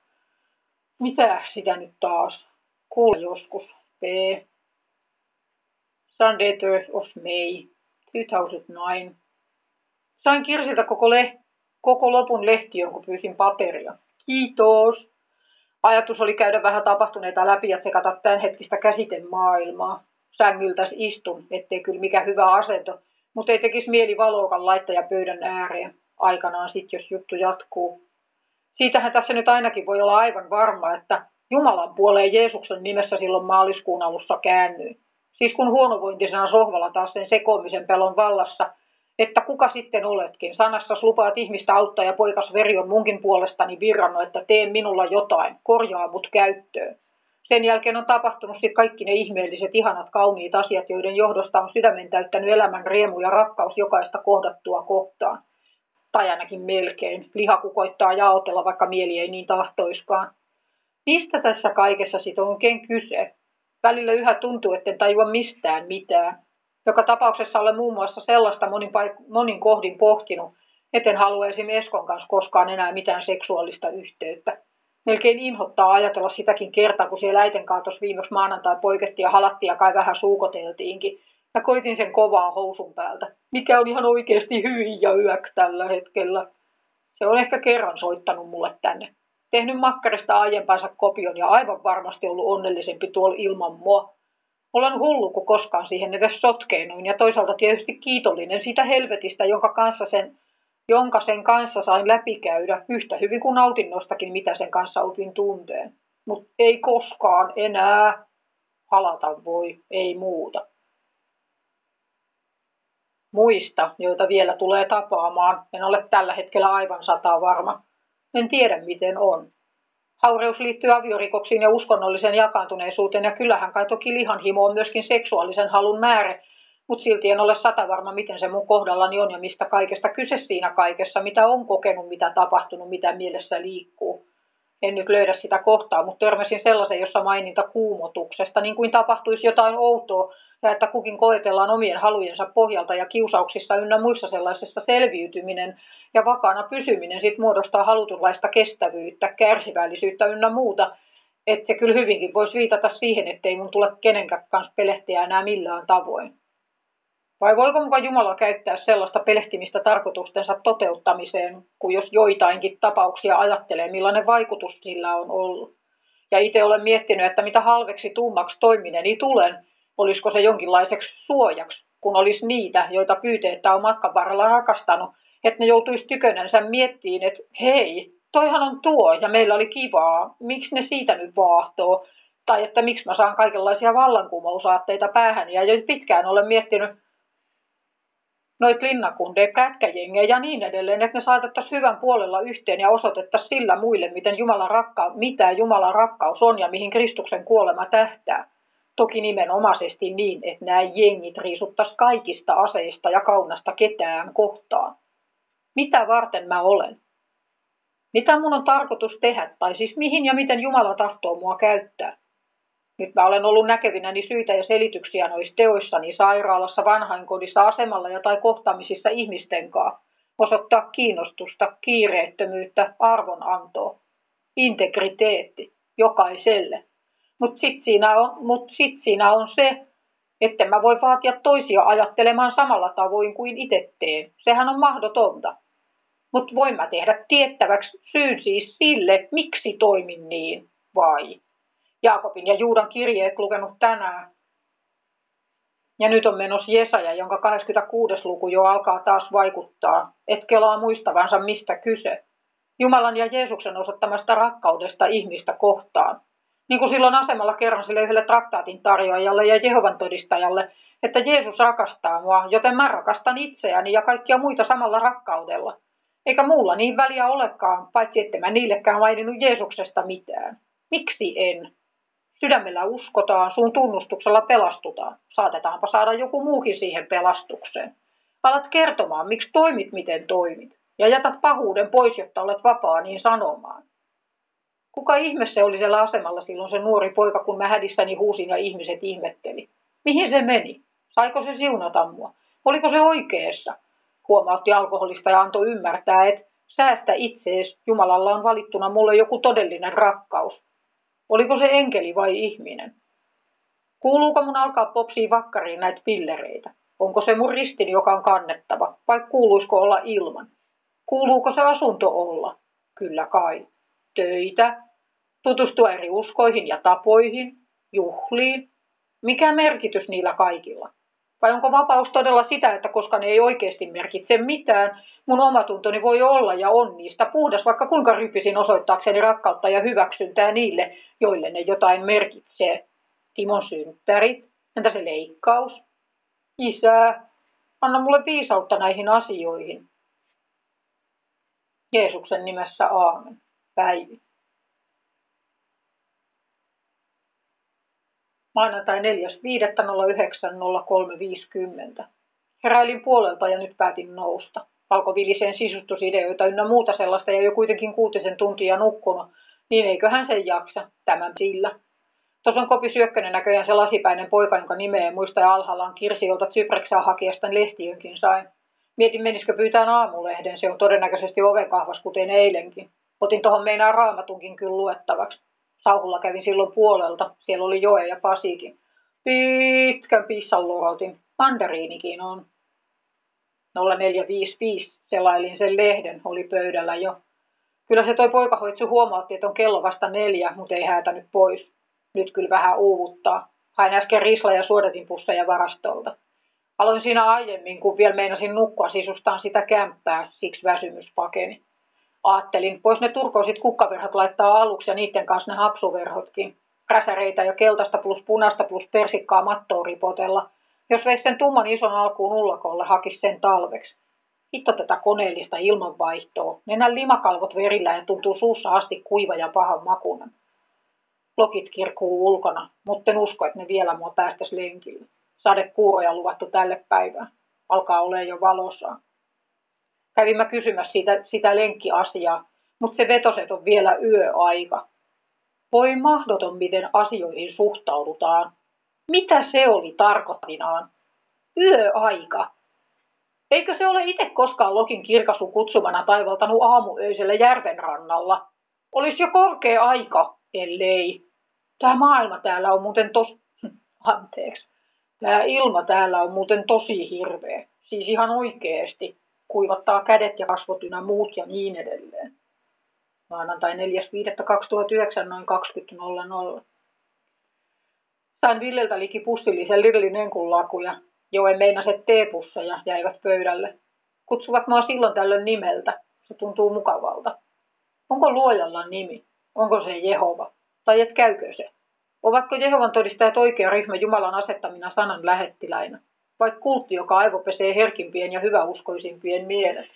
Mitä sitä nyt taas? Kuulla joskus. P. Sunday 3 of May 2009. Sain Kirsiltä koko, le- koko lopun lehti, kun pyysin paperia. Kiitos. Ajatus oli käydä vähän tapahtuneita läpi ja sekata käsiten maailmaa. Sängyltäs istun, ettei kyllä mikä hyvä asento, mutta ei tekisi mieli valokan laittaja pöydän ääreen. Aikanaan sit, jos juttu jatkuu. Siitähän tässä nyt ainakin voi olla aivan varma, että Jumalan puoleen Jeesuksen nimessä silloin maaliskuun alussa käännyin. Siis kun huonovointisena sohvalla taas sen sekoamisen pelon vallassa, että kuka sitten oletkin. Sanassa lupaat ihmistä auttaa ja poikas veri on munkin puolestani virrannut, että teen minulla jotain, korjaa mut käyttöön. Sen jälkeen on tapahtunut sitten kaikki ne ihmeelliset, ihanat, kauniit asiat, joiden johdosta on sydämen täyttänyt elämän riemu ja rakkaus jokaista kohdattua kohtaan. Tai ainakin melkein. Liha kukoittaa jaotella, vaikka mieli ei niin tahtoiskaan. Mistä tässä kaikessa sitten on oikein kyse? Välillä yhä tuntuu, etten tajua mistään mitään. Joka tapauksessa olen muun muassa sellaista monin, paik- monin kohdin pohtinut, etten halua esimerkiksi Eskon kanssa koskaan enää mitään seksuaalista yhteyttä. Melkein inhottaa ajatella sitäkin kertaa, kun siellä äiten kanssa viimeksi maanantai poikettiin ja halattiin ja kai vähän suukoteltiinkin. Ja koitin sen kovaa housun päältä, mikä on ihan oikeasti hyi ja yök tällä hetkellä. Se on ehkä kerran soittanut mulle tänne. Tehnyt makkarista aiempansa kopion ja aivan varmasti ollut onnellisempi tuolla ilman mua. Olen hullu, kun koskaan siihen edes sotkeinuin ja toisaalta tietysti kiitollinen siitä helvetistä, jonka kanssa sen, jonka sen kanssa sain läpikäydä yhtä hyvin kuin nautinnostakin, mitä sen kanssa opin tunteen. Mutta ei koskaan enää halata voi, ei muuta. Muista, joita vielä tulee tapaamaan, en ole tällä hetkellä aivan sataa varma. En tiedä, miten on. Haureus liittyy aviorikoksiin ja uskonnolliseen jakaantuneisuuteen, ja kyllähän kai toki lihanhimo on myöskin seksuaalisen halun määrä, mutta silti en ole sata varma, miten se mun kohdallani on ja mistä kaikesta kyse siinä kaikessa, mitä on kokenut, mitä tapahtunut, mitä mielessä liikkuu. En nyt löydä sitä kohtaa, mutta törmäsin sellaisen, jossa maininta kuumotuksesta, niin kuin tapahtuisi jotain outoa, ja että kukin koetellaan omien halujensa pohjalta ja kiusauksissa ynnä muissa sellaisessa selviytyminen ja vakaana pysyminen sit muodostaa halutunlaista kestävyyttä, kärsivällisyyttä ynnä muuta, että se kyllä hyvinkin voisi viitata siihen, ettei mun tule kenenkään kanssa pelehtiä enää millään tavoin. Vai voiko Jumala käyttää sellaista pelehtimistä tarkoitustensa toteuttamiseen, kun jos joitainkin tapauksia ajattelee, millainen vaikutus sillä on ollut? Ja itse olen miettinyt, että mitä halveksi tummaksi toimineni tulen, Olisiko se jonkinlaiseksi suojaksi, kun olisi niitä, joita pyyteettä on matkan varrella rakastanut, että ne joutuisi tykönänsä miettiin, että hei, toihan on tuo ja meillä oli kivaa, miksi ne siitä nyt vaahtoo? Tai että miksi mä saan kaikenlaisia vallankumousaatteita päähän ja jo pitkään olen miettinyt noit linnakundeja, kätkäjengejä ja niin edelleen, että ne saatettaisiin hyvän puolella yhteen ja osoitettaisiin sillä muille, miten Jumalan rakka, mitä Jumalan rakkaus on ja mihin Kristuksen kuolema tähtää. Toki nimenomaisesti niin, että nämä jengit riisuttaisi kaikista aseista ja kaunasta ketään kohtaan. Mitä varten mä olen? Mitä mun on tarkoitus tehdä, tai siis mihin ja miten Jumala tahtoo mua käyttää? Nyt mä olen ollut näkevinäni syitä ja selityksiä noissa teoissani sairaalassa, vanhainkodissa, asemalla ja tai kohtaamisissa ihmisten kanssa. Osoittaa kiinnostusta, kiireettömyyttä, arvonantoa, integriteetti jokaiselle. Mutta sitten siinä, on, mut sit siinä on se, että mä voi vaatia toisia ajattelemaan samalla tavoin kuin itse teen. Sehän on mahdotonta. Mutta voin mä tehdä tiettäväksi syyn siis sille, miksi toimin niin, vai? Jaakobin ja Juudan kirjeet lukenut tänään. Ja nyt on menossa Jesaja, jonka 26. luku jo alkaa taas vaikuttaa, et kelaa muistavansa mistä kyse. Jumalan ja Jeesuksen osoittamasta rakkaudesta ihmistä kohtaan niin kuin silloin asemalla kerran sille yhdelle traktaatin tarjoajalle ja Jehovan todistajalle, että Jeesus rakastaa mua, joten mä rakastan itseäni ja kaikkia muita samalla rakkaudella. Eikä muulla niin väliä olekaan, paitsi että mä niillekään maininnut Jeesuksesta mitään. Miksi en? Sydämellä uskotaan, sun tunnustuksella pelastutaan. Saatetaanpa saada joku muukin siihen pelastukseen. Alat kertomaan, miksi toimit, miten toimit. Ja jätät pahuuden pois, jotta olet vapaa niin sanomaan. Kuka ihme se oli siellä asemalla silloin se nuori poika, kun mä hädissäni huusin ja ihmiset ihmetteli? Mihin se meni? Saiko se siunata mua? Oliko se oikeassa? Huomautti alkoholista ja antoi ymmärtää, että säästä itsees, Jumalalla on valittuna mulle joku todellinen rakkaus. Oliko se enkeli vai ihminen? Kuuluuko mun alkaa popsia vakkariin näitä pillereitä? Onko se mun ristini, joka on kannettava, vai kuuluisiko olla ilman? Kuuluuko se asunto olla? Kyllä kai. Töitä, tutustua eri uskoihin ja tapoihin, juhliin. Mikä merkitys niillä kaikilla? Vai onko vapaus todella sitä, että koska ne ei oikeasti merkitse mitään, mun omatuntoni voi olla ja on niistä puhdas, vaikka kuinka rypisin osoittaakseni rakkautta ja hyväksyntää niille, joille ne jotain merkitsee. Timon synttärit, entä se leikkaus? Isä, anna mulle viisautta näihin asioihin. Jeesuksen nimessä aamen. Päivi. Maanantai 4.5.09.03.50. Heräilin puolelta ja nyt päätin nousta. Alkoi viliseen sisustusideoita ynnä muuta sellaista ja jo kuitenkin kuutisen tuntia nukkunut, niin eiköhän sen jaksa, tämän sillä. Tuossa on Kopi Syökkönen näköjään se lasipäinen poika, jonka nimeä muista ja alhaalla on kirsi, jolta Zypreksaa hakijastan lehtiönkin sain. Mietin, menisikö pyytään aamulehden, se on todennäköisesti ovenkahvas, kuten eilenkin. Otin tuohon meinaa raamatunkin kyllä luettavaksi. Sauhulla kävin silloin puolelta, siellä oli Joe ja Pasikin. Pitkän pissan lorotin, mandariinikin on. 0455 selailin sen lehden, oli pöydällä jo. Kyllä se toi poikahoitsu huomautti, että on kello vasta neljä, mutta ei häätänyt pois. Nyt kyllä vähän uuvuttaa. Hain äsken risla- ja suodatin pusseja varastolta. Aloin siinä aiemmin, kun vielä meinasin nukkua sisustaan sitä kämppää, siksi väsymys pakeni. Aattelin, pois ne turkoisit kukkaverhot laittaa aluksi ja niiden kanssa ne hapsuverhotkin. Räsäreitä ja keltaista plus punaista plus persikkaa mattoa ripotella. Jos veisi sen tumman ison alkuun ullakolle, hakisi sen talveksi. Hitto tätä koneellista ilmanvaihtoa. Nenän limakalvot verillä ja tuntuu suussa asti kuiva ja pahan makunen. Lokit kirkuu ulkona, mutta en usko, että ne vielä mua päästäisi lenkille. Sadekuuroja luvattu tälle päivään. Alkaa olla jo valossa. Kävin mä kysymässä sitä, sitä lenkkiasiaa, mutta se vetoset on vielä yöaika. Voi mahdoton, miten asioihin suhtaudutaan. Mitä se oli tarkoittinaan? Yöaika. Eikö se ole itse koskaan Lokin kirkasun kutsumana taivaltanut aamuöisellä järven rannalla? Olisi jo korkea aika, ellei. Tämä maailma täällä on muuten tos... Anteeksi. Tämä ilma täällä on muuten tosi hirveä. Siis ihan oikeesti. Kuivattaa kädet ja kasvot ynnä muut ja niin edelleen. Maanantai 4.5.2009 noin 20.00. Sain Villeltä liki pussillisen Lidlin lakuja. Joen meinaset teepusseja jäivät pöydälle. Kutsuvat mua silloin tällöin nimeltä. Se tuntuu mukavalta. Onko luojalla nimi? Onko se Jehova? Tai et käykö se? Ovatko Jehovan todistajat oikea ryhmä Jumalan asettamina sanan lähettiläinä? Vai kultti, joka aivopesee herkimpien ja hyväuskoisimpien mielet?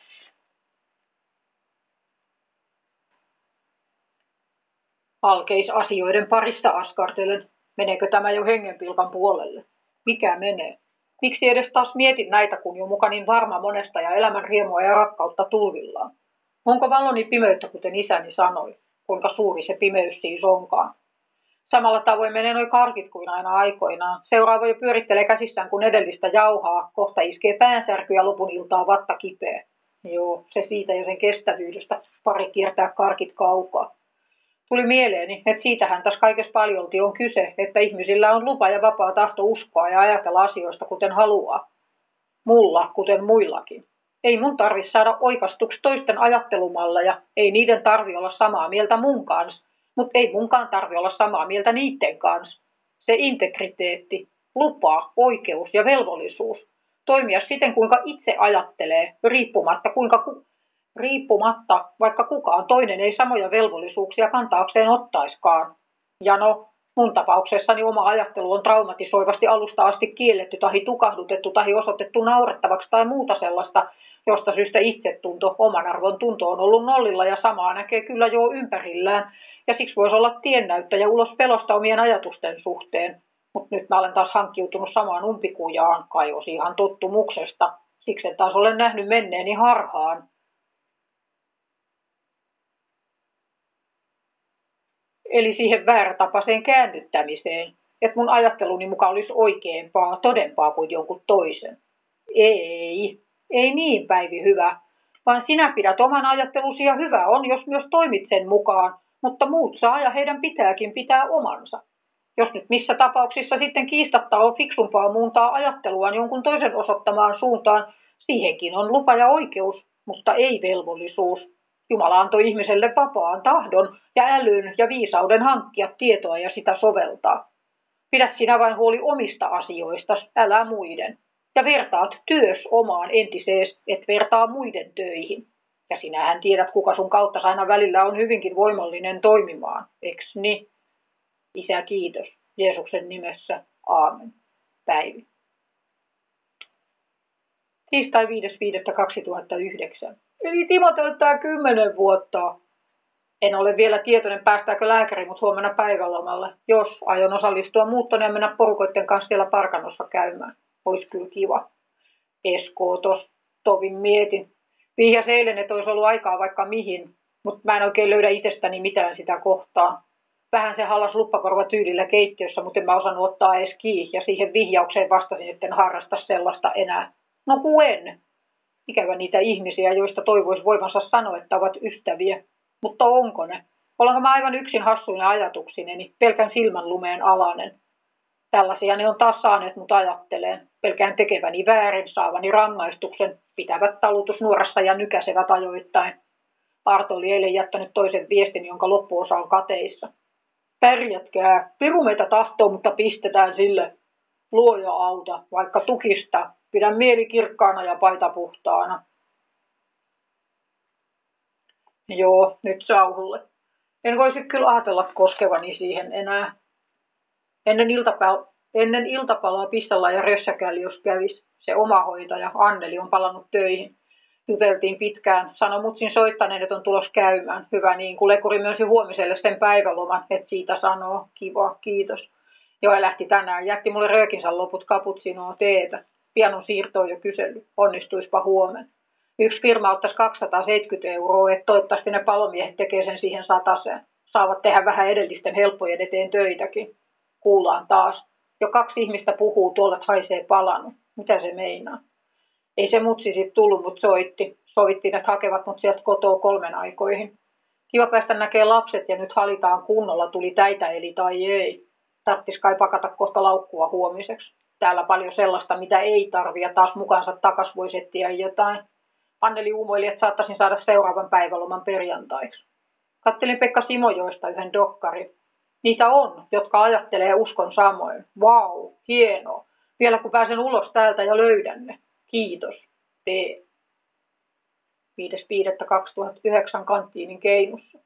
Alkeisasioiden parista askartelen. Meneekö tämä jo hengenpilkan puolelle? Mikä menee? Miksi edes taas mietin näitä, kun jo muka niin varma monesta ja elämän riemua ja rakkautta tulvillaan? Onko valoni pimeyttä, kuten isäni sanoi? Kuinka suuri se pimeys siis onkaan? Samalla tavoin menee noin karkit kuin aina aikoinaan. Seuraava jo pyörittelee käsissään kun edellistä jauhaa. Kohta iskee päänsärky ja lopun iltaa vatta kipeä. Joo, se siitä ja sen kestävyydestä. Pari kiertää karkit kaukaa. Tuli mieleeni, että siitähän tässä kaikessa paljolti on kyse, että ihmisillä on lupa ja vapaa tahto uskoa ja ajatella asioista kuten haluaa. Mulla, kuten muillakin. Ei mun tarvi saada oikastuksi toisten ajattelumalleja, ei niiden tarvi olla samaa mieltä mun kanssa, mutta ei munkaan tarvi olla samaa mieltä niiden kanssa. Se integriteetti, lupa, oikeus ja velvollisuus toimia siten, kuinka itse ajattelee, riippumatta, kuinka ku, riippumatta vaikka kukaan toinen ei samoja velvollisuuksia kantaakseen ottaiskaan. Ja no, mun tapauksessani oma ajattelu on traumatisoivasti alusta asti kielletty tai tukahdutettu tai osoitettu naurettavaksi tai muuta sellaista, josta syystä itsetunto, oman arvon tunto on ollut nollilla ja samaa näkee kyllä jo ympärillään, ja siksi voisi olla tiennäyttäjä ulos pelosta omien ajatusten suhteen. Mutta nyt mä olen taas hankkiutunut samaan umpikujaan, kai osi ihan tottumuksesta. Siksi en taas olen nähnyt menneeni harhaan. Eli siihen väärätapaiseen käännyttämiseen, että mun ajatteluni mukaan olisi oikeampaa, todempaa kuin jonkun toisen. Ei, ei niin Päivi hyvä, vaan sinä pidät oman ajattelusi ja hyvä on, jos myös toimit sen mukaan, mutta muut saa ja heidän pitääkin pitää omansa. Jos nyt missä tapauksissa sitten kiistatta on fiksumpaa muuntaa ajatteluaan jonkun toisen osoittamaan suuntaan, siihenkin on lupa ja oikeus, mutta ei velvollisuus. Jumala antoi ihmiselle vapaan tahdon ja älyn ja viisauden hankkia tietoa ja sitä soveltaa. Pidä sinä vain huoli omista asioista, älä muiden. Ja vertaat työs omaan entisees, et vertaa muiden töihin. Ja sinähän tiedät, kuka sun kautta aina välillä on hyvinkin voimallinen toimimaan, eks niin? Isä, kiitos. Jeesuksen nimessä. Aamen. Päivi. Tiistai 5.5.2009. Eli Timo täyttää 10 vuotta. En ole vielä tietoinen, päästääkö lääkäri mutta huomenna päivälomalle, jos aion osallistua muuttoon ja mennä porukoiden kanssa siellä parkanossa käymään. Olisi kyllä kiva. Esko tos, tovin mietin. Vihjas eilen, että olisi ollut aikaa vaikka mihin, mutta mä en oikein löydä itsestäni mitään sitä kohtaa. Vähän se hallas luppakorva tyylillä keittiössä, mutta en mä osannut ottaa edes kiinni ja siihen vihjaukseen vastasin, että en harrasta sellaista enää. No kuen. Ikävä niitä ihmisiä, joista toivoisi voivansa sanoa, että ovat ystäviä. Mutta onko ne? Olenko mä aivan yksin hassuina ajatuksineni, pelkän silmän lumeen alanen? Tällaisia ne on taas saaneet mut ajatteleen. Pelkään tekeväni väärin, saavani rangaistuksen, pitävät talutusnuorassa ja nykäsevät ajoittain. Arto oli eilen jättänyt toisen viestin, jonka loppuosa on kateissa. Pärjätkää, piru meitä tahtoo, mutta pistetään sille. Luoja auta, vaikka tukista, pidä mieli kirkkaana ja paita puhtaana. Joo, nyt sauhulle. En voisi kyllä ajatella koskevani siihen enää. Ennen, iltapal- ennen iltapalaa pistalla ja rössäkäli, jos kävis. Se oma hoitaja, Anneli, on palannut töihin. Juteltiin pitkään. Sano mutsin soittaneen, että on tulos käymään. Hyvä niin, kun lekuri myönsi huomiselle sen päiväloman, että siitä sanoo. Kiva, kiitos. Joo, lähti tänään. Jätti mulle röökinsä loput kaputsinoo teetä. Pian on siirtoa jo kysellyt. Onnistuispa huomenna. Yksi firma ottaisi 270 euroa, että toivottavasti ne palomiehet tekee sen siihen sataseen. Saavat tehdä vähän edellisten helppojen eteen töitäkin. Kuullaan taas. Jo kaksi ihmistä puhuu, tuolla haisee palanut. Mitä se meinaa? Ei se mutsi sitten tullut, mutta soitti. Sovittiin, että hakevat mut sieltä kotoa kolmen aikoihin. Kiva päästä näkee lapset ja nyt halitaan kunnolla, tuli täitä eli tai ei. Tarttis kai pakata kohta laukkua huomiseksi. Täällä paljon sellaista, mitä ei tarvi ja taas mukaansa takas voisi etsiä jotain. Anneli uumoili, että saattaisin saada seuraavan päiväloman perjantaiksi. Kattelin Pekka Simojoista yhden dokkari. Niitä on, jotka ajattelee uskon samoin. Vau, wow, hienoa. Vielä kun pääsen ulos täältä ja löydän ne. Kiitos. T. 5.5.2009 kanttiinin keinussa.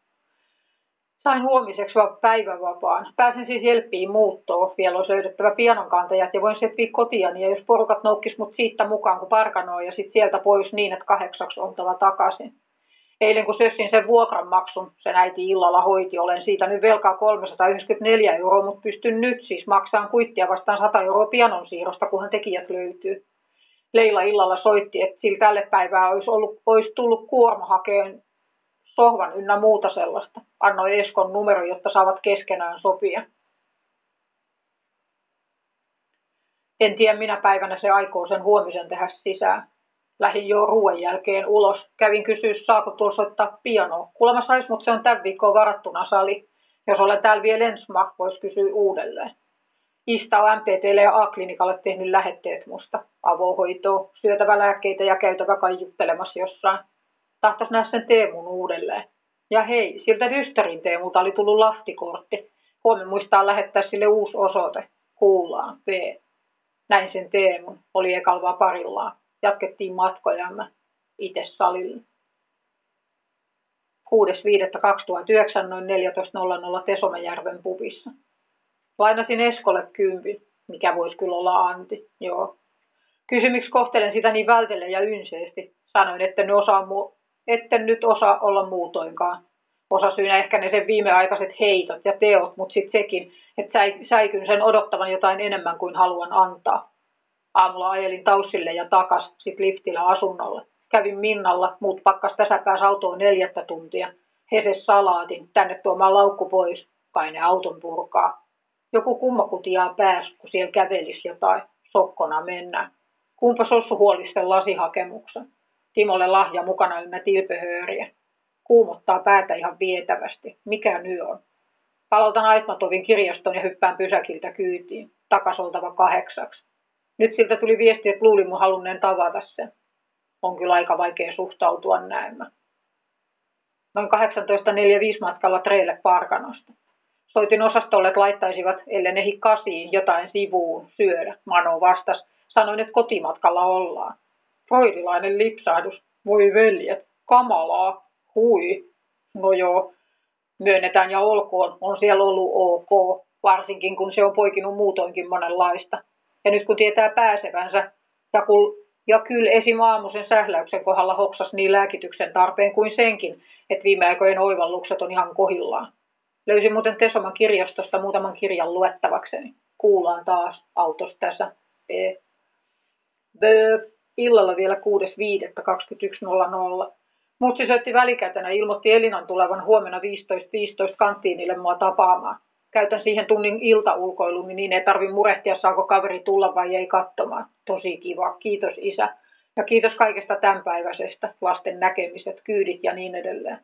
Sain huomiseksi vaan päivävapaan. Pääsen siis Jelppiin muuttoon. Vielä on löydettävä pianonkantajat ja voin settiä kotiani. Ja jos porukat noukkis mut siitä mukaan, kun parkanoi ja sitten sieltä pois niin, että kahdeksaksi oltava takaisin. Eilen kun sössin sen vuokranmaksun, sen äiti illalla hoiti, olen siitä nyt velkaa 394 euroa, mutta pystyn nyt siis maksamaan kuittia vastaan 100 euroa pianon siirrosta, kunhan tekijät löytyy. Leila illalla soitti, että sillä tälle päivää olisi, ollut, olisi tullut kuorma hakeen sohvan ynnä muuta sellaista. Annoi Eskon numero, jotta saavat keskenään sopia. En tiedä minä päivänä se aikoo sen huomisen tehdä sisään. Lähin jo ruoan jälkeen ulos. Kävin kysyä, saako tuolla soittaa pianoa. Kuulemma sais, mutta se on tämän viikkoon varattuna sali. Jos olen täällä vielä ensma, voisi kysyä uudelleen. Ista on MTTlle ja A-klinikalle tehnyt lähetteet musta. Avohoitoa, syötävä lääkkeitä ja käytävä kaiuttelemassa jossain. Tahtois nähdä sen Teemun uudelleen. Ja hei, siltä Dysterin Teemulta oli tullut lahtikortti. Huomenna muistaa lähettää sille uusi osoite. Kuullaan, P. Näin sen Teemun, oli ekalvaa parillaan. Jatkettiin matkojamme itse salille. 6.5.2009 noin 14.00 Tesomajärven pubissa. Lainasin Eskolle kympin, mikä voisi kyllä olla Antti, joo. Kysymyksi kohtelen sitä niin vältelle ja ynseesti. Sanoin, että ne osaa mu- etten nyt osaa olla muutoinkaan. Osa syynä ehkä ne sen viimeaikaiset heitot ja teot, mutta sitten sekin, että säikyn sen odottavan jotain enemmän kuin haluan antaa. Aamulla ajelin taussille ja takas, sit liftillä asunnolle. Kävin Minnalla, muut pakkas tässä pääs autoon neljättä tuntia. Hese salaatin, tänne tuomaan laukku pois. kai ne auton purkaa. Joku kummakutiaa pääs, kun siellä kävelisi jotain, sokkona mennään. Kumpa sossu huolisten lasihakemuksen. Timolle lahja mukana ynnä tilpehööriä. Kuumottaa päätä ihan vietävästi. Mikä nyt on? Palautan Aitmatovin kirjaston ja hyppään pysäkiltä kyytiin. Takasoltava kahdeksaksi. Nyt siltä tuli viesti, että luulin mun halunneen tavata sen. On kyllä aika vaikea suhtautua näemmä. Noin 18.45 matkalla treille Parkanosta. Soitin osastolle, että laittaisivat, ellei ne kasiin, jotain sivuun syödä. Mano vastas. Sanoin, että kotimatkalla ollaan. Freudilainen lipsahdus. Voi veljet, kamalaa, hui. No joo, myönnetään ja olkoon, on siellä ollut ok, varsinkin kun se on poikinut muutoinkin monenlaista. Ja nyt kun tietää pääsevänsä, ja, kun, ja kyllä esim. aamuisen sähläyksen kohdalla hoksas niin lääkityksen tarpeen kuin senkin, että viime aikojen oivallukset on ihan kohillaan. Löysin muuten Tesoman kirjastosta muutaman kirjan luettavakseni. Kuullaan taas autosta tässä. B. B. Illalla vielä 6.5.21.00. Mutsi soitti välikätenä ilmoitti Elinan tulevan huomenna 15.15 15 kanttiinille mua tapaamaan. Käytän siihen tunnin iltaulkoiluun, niin ei tarvi murehtia, saako kaveri tulla vai ei katsomaan. Tosi kiva. Kiitos isä. Ja kiitos kaikesta tämänpäiväisestä, lasten näkemiset, kyydit ja niin edelleen.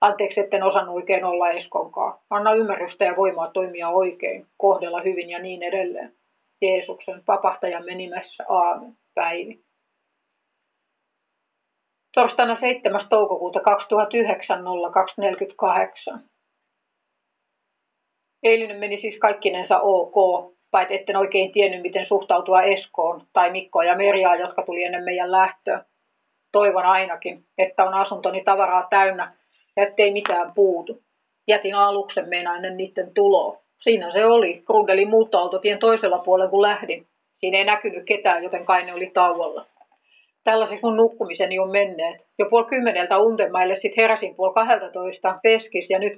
Anteeksi, etten osannut oikein olla Eskonkaan. Anna ymmärrystä ja voimaa toimia oikein, kohdella hyvin ja niin edelleen. Jeesuksen vapahtajamme nimessä. Aamen. Päivi. Torstaina 7. toukokuuta 2009 0248. Eilinen meni siis kaikkinensa ok, paitsi etten oikein tiennyt, miten suhtautua Eskoon tai Mikkoa ja Merjaa, jotka tuli ennen meidän lähtöä. Toivon ainakin, että on asuntoni tavaraa täynnä ja ettei mitään puutu. Jätin aluksen meinainen niiden tuloa. Siinä se oli, Grundelin muuttoautotien toisella puolella kun lähdin. Siinä ei näkynyt ketään, joten kai ne oli tauolla. Tällaiseksi mun nukkumiseni on menneet. Jo puoli kymmeneltä Undenmaille sit heräsin puoli kahdeltatoista peskis ja nyt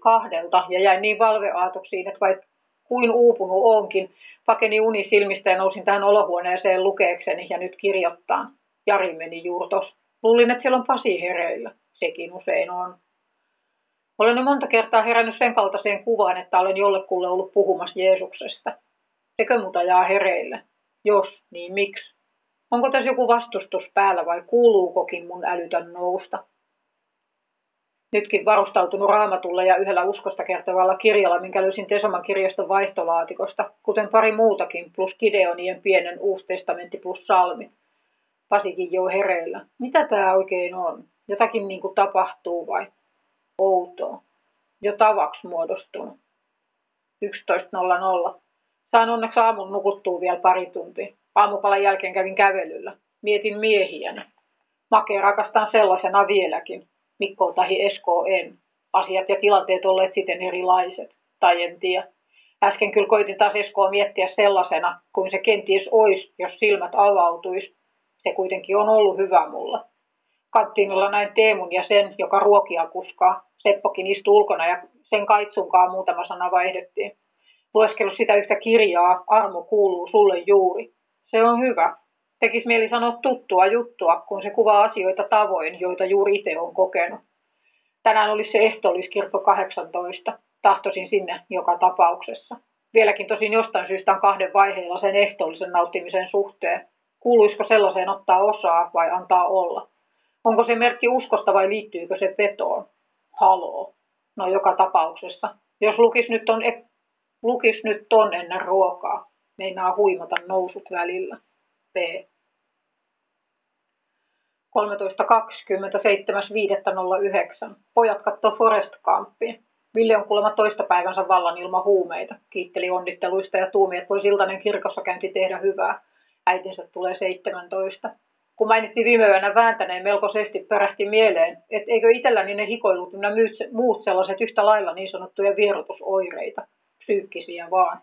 kahdelta ja jäin niin valveaatoksiin, että vaikka kuin uupunut onkin, pakeni uni silmistä ja nousin tähän olohuoneeseen lukeekseni ja nyt kirjoittaan. Jari meni juurtos. Luulin, että siellä on Pasi hereillä. Sekin usein on. Olen jo monta kertaa herännyt sen kaltaiseen kuvaan, että olen jollekulle ollut puhumassa Jeesuksesta. Sekö muuta jää hereille? Jos, niin miksi? Onko tässä joku vastustus päällä vai kuuluukokin mun älytön nousta? Nytkin varustautunut raamatulla ja yhdellä uskosta kertovalla kirjalla, minkä löysin Tesoman kirjaston vaihtolaatikosta, kuten pari muutakin, plus Gideonien pienen uusi testamentti plus salmi. Pasikin jo hereillä. Mitä tämä oikein on? Jotakin niin kuin tapahtuu vai? Outoa. Jo tavaksi muodostunut. 11.00. Saan onneksi aamun nukuttua vielä pari tuntia. Aamupalan jälkeen kävin kävelyllä. Mietin miehiäni. Makea rakastan sellaisena vieläkin. Mikko tahi Esko en. Asiat ja tilanteet olleet siten erilaiset. Tai en tiedä. Äsken kyllä koitin taas Eskoa miettiä sellaisena, kuin se kenties olisi, jos silmät avautuisi. Se kuitenkin on ollut hyvä mulla. Kattiinilla näin Teemun ja sen, joka ruokia kuskaa. Seppokin istui ulkona ja sen kaitsunkaan muutama sana vaihdettiin. Lueskellut sitä yhtä kirjaa, armo kuuluu sulle juuri. Se on hyvä. Tekis mieli sanoa tuttua juttua, kun se kuvaa asioita tavoin, joita juuri itse on kokenut. Tänään olisi se ehtoolliskirkko 18. Tahtoisin sinne joka tapauksessa. Vieläkin tosin jostain syystä on kahden vaiheella sen ehtoollisen nauttimisen suhteen. Kuuluisiko sellaiseen ottaa osaa vai antaa olla? Onko se merkki uskosta vai liittyykö se vetoon? Haloo. No joka tapauksessa. Jos lukis nyt ton, e- lukis nyt ton ennen ruokaa, meinaa huimata nousut välillä. P. 13.20.7.5.09. Pojat katsoo Forest Campia. Ville on kuulemma toista päivänsä vallan ilman huumeita. Kiitteli onnitteluista ja tuumi, että voi siltainen kirkossa käynti tehdä hyvää. Äitinsä tulee 17. Kun mainittiin viime yönä vääntäneen melkoisesti, perähti mieleen, että eikö itselläni ne hikoilut ja muut sellaiset yhtä lailla niin sanottuja vierotusoireita, psyykkisiä vaan.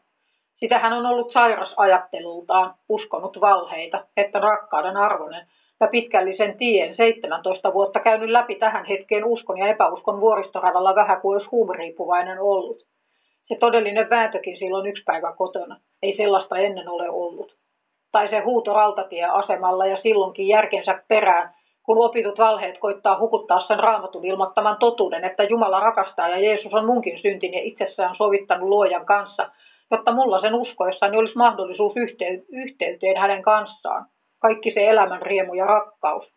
Sitä hän on ollut sairas ajattelultaan, uskonut valheita, että rakkauden arvoinen ja pitkällisen tien 17 vuotta käynyt läpi tähän hetkeen uskon ja epäuskon vuoristoradalla vähän kuin olisi huumeriippuvainen ollut. Se todellinen vääntökin silloin yksi päivä kotona. Ei sellaista ennen ole ollut. Tai se huuto rautatieasemalla ja silloinkin järkensä perään, kun opitut valheet koittaa hukuttaa sen raamatun ilmoittaman totuuden, että Jumala rakastaa ja Jeesus on munkin syntin ja itsessään sovittanut luojan kanssa, jotta mulla sen uskoessani olisi mahdollisuus yhteyteen hänen kanssaan. Kaikki se elämän riemu ja rakkaus.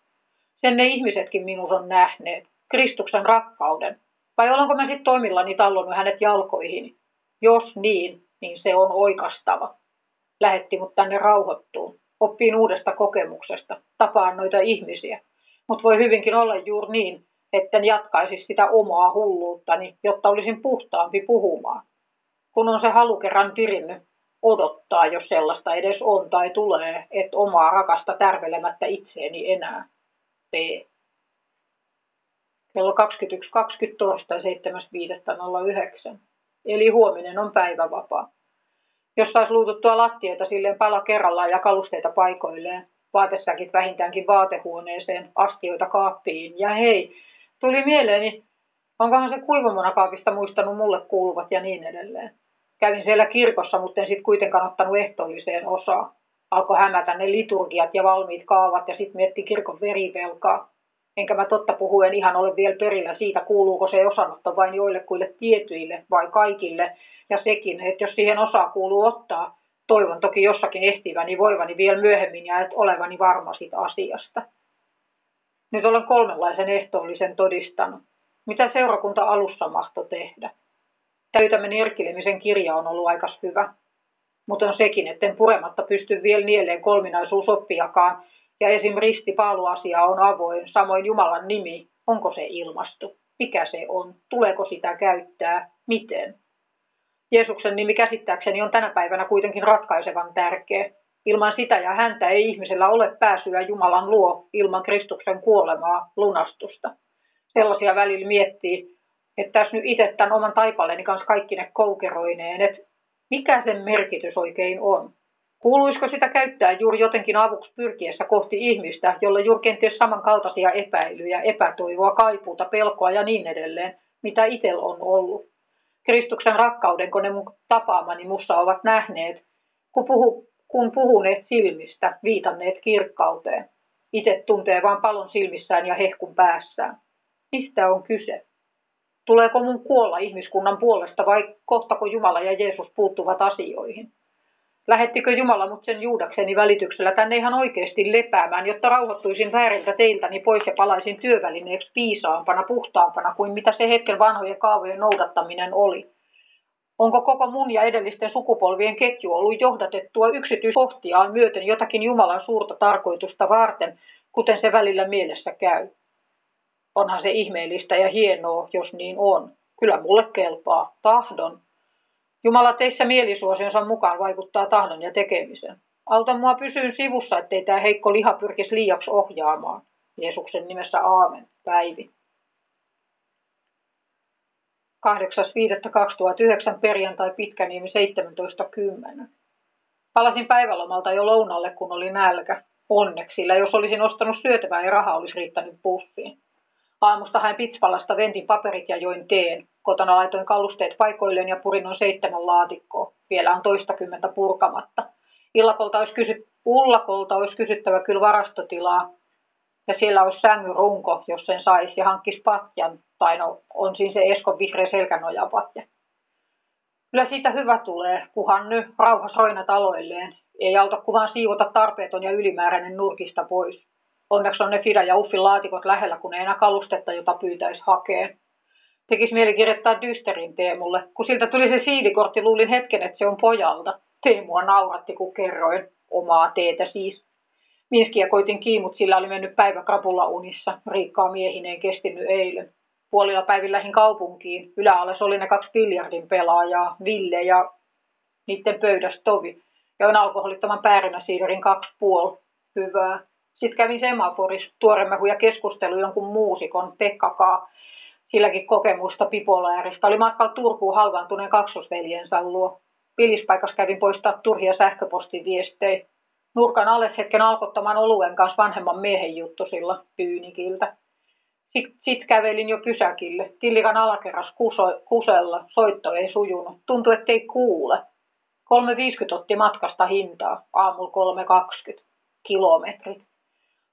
Sen ne ihmisetkin minus on nähneet. Kristuksen rakkauden. Vai olenko mä sitten toimillani tallonnut hänet jalkoihin? Jos niin, niin se on oikastava. Lähetti mut tänne rauhoittuun. Oppiin uudesta kokemuksesta. Tapaan noita ihmisiä. Mutta voi hyvinkin olla juuri niin, etten jatkaisi sitä omaa hulluuttani, jotta olisin puhtaampi puhumaan. Kun on se halu kerran tirinnyt, odottaa, jos sellaista edes on tai tulee, että omaa rakasta tärvelemättä itseeni enää. P. Kello 21.20 torstai 7.5.09. Eli huominen on päivävapaa. Jos saisi luututtua lattioita silleen pala kerrallaan ja kalusteita paikoilleen, vaatesäkit vähintäänkin vaatehuoneeseen, astioita kaappiin. Ja hei, tuli mieleeni, onkohan se kuivamonakaapista muistanut mulle kuuluvat ja niin edelleen. Kävin siellä kirkossa, mutta en sitten kuitenkaan ottanut ehtoolliseen osaa. Alkoi hämätä ne liturgiat ja valmiit kaavat ja sitten mietti kirkon verivelkaa. Enkä mä totta puhuen ihan ole vielä perillä siitä, kuuluuko se osanotto vain joillekuille tietyille vai kaikille. Ja sekin, että jos siihen osaa kuuluu ottaa, toivon toki jossakin ehtiväni voivani vielä myöhemmin ja et olevani varma siitä asiasta. Nyt olen kolmenlaisen ehtoollisen todistanut. Mitä seurakunta alussa mahto tehdä? Täytämän erkilemisen kirja on ollut aika hyvä. Mutta on sekin, etten purematta pysty vielä nieleen kolminaisuusoppiakaan, ja esim. ristipaaluasia on avoin, samoin Jumalan nimi, onko se ilmastu, mikä se on, tuleeko sitä käyttää, miten. Jeesuksen nimi käsittääkseni on tänä päivänä kuitenkin ratkaisevan tärkeä. Ilman sitä ja häntä ei ihmisellä ole pääsyä Jumalan luo ilman Kristuksen kuolemaa, lunastusta. Sellaisia välillä miettii, että tässä nyt itse tämän oman taipaleeni kanssa kaikki ne koukeroineen, että mikä sen merkitys oikein on. Kuuluisiko sitä käyttää juuri jotenkin avuksi pyrkiessä kohti ihmistä, jolla juuri kenties samankaltaisia epäilyjä, epätoivoa, kaipuuta, pelkoa ja niin edelleen, mitä itsellä on ollut. Kristuksen rakkauden, kun ne mun tapaamani mussa ovat nähneet, kun, puhu, kun puhuneet silmistä, viitanneet kirkkauteen. Itse tuntee vain palon silmissään ja hehkun päässään. Mistä on kyse? Tuleeko mun kuolla ihmiskunnan puolesta vai kohtako Jumala ja Jeesus puuttuvat asioihin? Lähettikö Jumala mut sen Juudakseni välityksellä tänne ihan oikeasti lepäämään, jotta rauhoittuisin vääriltä teiltäni pois ja palaisin työvälineeksi piisaampana, puhtaampana kuin mitä se hetken vanhojen kaavojen noudattaminen oli? Onko koko mun ja edellisten sukupolvien ketju ollut johdatettua yksityiskohtiaan myöten jotakin Jumalan suurta tarkoitusta varten, kuten se välillä mielessä käy? Onhan se ihmeellistä ja hienoa, jos niin on. Kyllä mulle kelpaa. Tahdon. Jumala teissä mielisuosionsa mukaan vaikuttaa tahdon ja tekemisen. Auta mua pysyyn sivussa, ettei tämä heikko liha pyrkisi liiaksi ohjaamaan. Jeesuksen nimessä aamen. Päivi. 8.5.2009 perjantai Pitkäniemi 17.10. Palasin päivälomalta jo lounalle, kun oli nälkä. Onneksi, sillä jos olisin ostanut syötävää, ei raha olisi riittänyt pussiin. Aamusta hain Pitspalasta ventin paperit ja join teen. Kotona laitoin kalusteet paikoilleen ja purin noin seitsemän laatikkoa. Vielä on toistakymmentä purkamatta. Illakolta olisi, kysy- Ullakolta olisi kysyttävä kyllä varastotilaa. Ja siellä olisi sängyrunko, jos sen saisi ja hankkisi patjan. Tai no, on siinä se Eskon vihreä selkänojapatja. Kyllä siitä hyvä tulee, kuhan nyt rauhas roina taloilleen. Ei auta kuvan siivota tarpeeton ja ylimääräinen nurkista pois. Onneksi on ne Fida ja Uffin laatikot lähellä, kun ei enää kalustetta, jota pyytäisi hakea. Tekisi mieli kirjoittaa Dysterin Teemulle. Kun siltä tuli se siidikortti, luulin hetken, että se on pojalta. Teemua nauratti, kun kerroin. Omaa teetä siis. Minskiä koitin kiimut, sillä oli mennyt päivä krapulla unissa. Riikkaa miehineen kestinyt eilen. Puolilla päivillä lähin kaupunkiin. Yläalas oli ne kaksi biljardin pelaajaa, Ville ja niiden pöydässä Tovi. Join alkoholittoman päärynäsiiderin kaksi puoli. Hyvää. Sitten kävin Semaforissa tuoremehu ja keskustelu jonkun muusikon Pekkakaa, silläkin kokemusta pipolaarista. Oli matkalla Turkuun halvaantuneen kaksosveljensä luo. Pilispaikassa kävin poistaa turhia sähköpostiviestejä. Nurkan alle hetken alkottamaan oluen kanssa vanhemman miehen juttusilla pyynikiltä. Sitten sit kävelin jo pysäkille. Tillikan alakerras kuso, kusella. Soitto ei sujunut. Tuntui, ettei kuule. 3,50 otti matkasta hintaa. Aamulla 3,20. Kilometrit.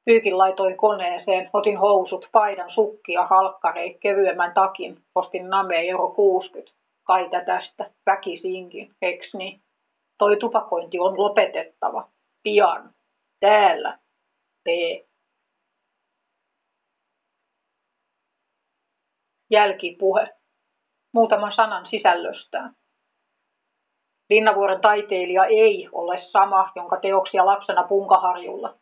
Pyykin laitoin koneeseen, otin housut, paidan, sukkia, halkkarei, kevyemmän takin, ostin name euro 60. Kaita tästä, väkisinkin, eks niin? Toi tupakointi on lopetettava. Pian. Täällä. P. Jälkipuhe. Muutaman sanan sisällöstään. Linnavuoren taiteilija ei ole sama, jonka teoksia lapsena Punkaharjulla.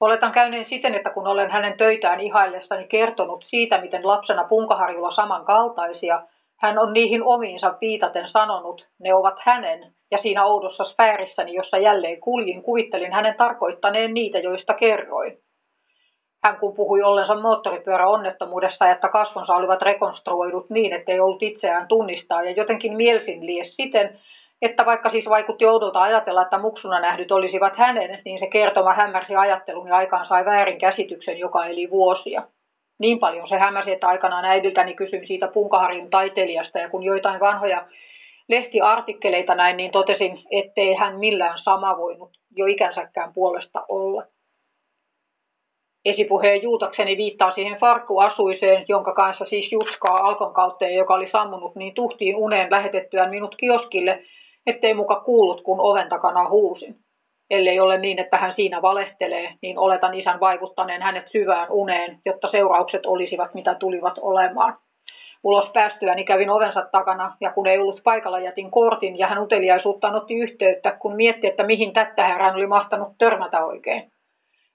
Oletan käyneen siten, että kun olen hänen töitään ihaillessani kertonut siitä, miten lapsena Punkaharjulla samankaltaisia, hän on niihin omiinsa viitaten sanonut, ne ovat hänen, ja siinä oudossa sfäärissäni, jossa jälleen kuljin, kuvittelin hänen tarkoittaneen niitä, joista kerroin. Hän kun puhui ollensa moottoripyöräonnettomuudesta, että kasvonsa olivat rekonstruoidut niin, ettei ollut itseään tunnistaa, ja jotenkin mielsin lies siten, että vaikka siis vaikutti oudolta ajatella, että muksuna nähdyt olisivat hänen, niin se kertoma hämärsi ajattelun ja aikaan sai väärin käsityksen, joka eli vuosia. Niin paljon se hämäsi, että aikanaan äidiltäni kysyin siitä Punkaharjun taiteilijasta, ja kun joitain vanhoja lehtiartikkeleita näin, niin totesin, ettei hän millään sama voinut jo ikänsäkään puolesta olla. Esipuheen juutakseni viittaa siihen farkkuasuiseen, jonka kanssa siis Jutskaa Alkon kautta, joka oli sammunut niin tuhtiin uneen lähetettyään minut kioskille, ettei muka kuullut, kun oven takana huusin. Ellei ole niin, että hän siinä valehtelee, niin oletan isän vaikuttaneen hänet syvään uneen, jotta seuraukset olisivat mitä tulivat olemaan. Ulos päästyäni kävin ovensa takana, ja kun ei ollut paikalla, jätin kortin, ja hän uteliaisuuttaan otti yhteyttä, kun mietti, että mihin tättäherään oli mahtanut törmätä oikein.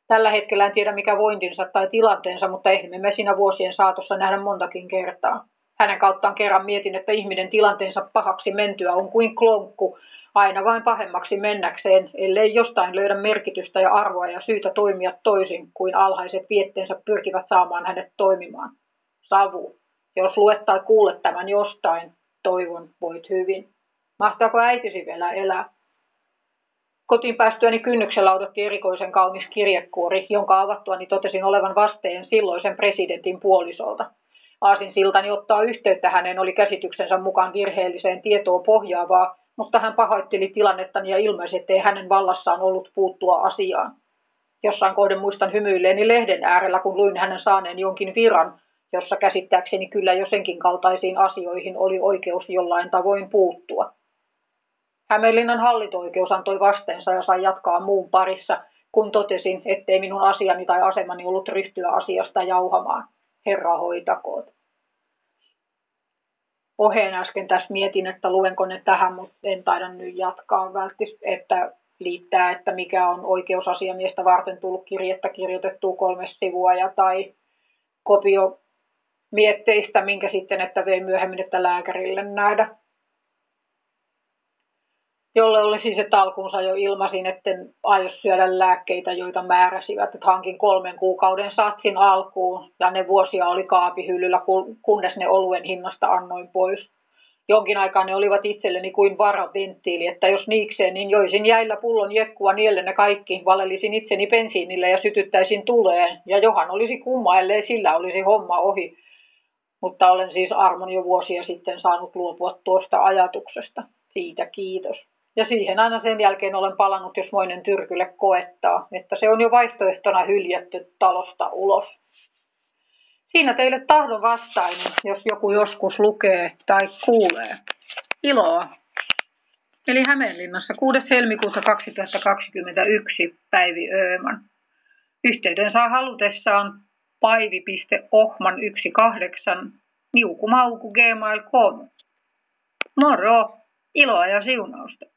Tällä hetkellä en tiedä mikä vointinsa tai tilanteensa, mutta ehdimme me siinä vuosien saatossa nähdä montakin kertaa. Hänen kauttaan kerran mietin, että ihminen tilanteensa pahaksi mentyä on kuin klonkku, aina vain pahemmaksi mennäkseen, ellei jostain löydä merkitystä ja arvoa ja syytä toimia toisin kuin alhaiset vietteensä pyrkivät saamaan hänet toimimaan. Savu. Jos luet tai kuulet tämän jostain, toivon voit hyvin. Mahtaako äitisi vielä elää? Kotiin päästyäni kynnyksellä odotti erikoisen kaunis kirjekuori, jonka avattuani totesin olevan vasteen silloisen presidentin puolisolta. Aasin siltani ottaa yhteyttä hänen oli käsityksensä mukaan virheelliseen tietoon pohjaavaa, mutta hän pahoitteli tilannettani ja ilmaisi, ettei hänen vallassaan ollut puuttua asiaan. Jossain kohden muistan hymyilleeni lehden äärellä, kun luin hänen saaneen jonkin viran, jossa käsittääkseni kyllä jo senkin kaltaisiin asioihin oli oikeus jollain tavoin puuttua. Hämeenlinnan hallinto-oikeus antoi vasteensa ja sai jatkaa muun parissa, kun totesin, ettei minun asiani tai asemani ollut ryhtyä asiasta jauhamaan. Herra hoitakoot. Oheen äsken tässä mietin, että luenko ne tähän, mutta en taida nyt jatkaa välttis, että liittää, että mikä on oikeusasiamiestä varten tullut kirjettä kirjoitettua kolme sivua ja tai kopio mietteistä, minkä sitten, että vei myöhemmin, että lääkärille nähdä jolle oli siis että alkuunsa jo ilmasin, etten aio syödä lääkkeitä, joita määräsivät. Että hankin kolmen kuukauden satsin alkuun ja ne vuosia oli kaapihyllyllä, kunnes ne oluen hinnasta annoin pois. Jonkin aikaa ne olivat itselleni kuin varaventtiili, että jos niikseen, niin joisin jäillä pullon jekkua nielle ne kaikki, valelisin itseni bensiinille ja sytyttäisin tuleen. Ja johan olisi kumma, ellei sillä olisi homma ohi. Mutta olen siis armon jo vuosia sitten saanut luopua tuosta ajatuksesta. Siitä kiitos. Ja siihen aina sen jälkeen olen palannut, jos moinen tyrkylle koettaa, että se on jo vaihtoehtona hyljätty talosta ulos. Siinä teille tahdon vastainen, jos joku joskus lukee tai kuulee. Iloa. Eli Hämeenlinnassa 6. helmikuuta 2021 Päivi Ööman. Yhteyden saa halutessaan paivi.ohman18 niukumauku gmail.com. Moro! Iloa ja siunausta!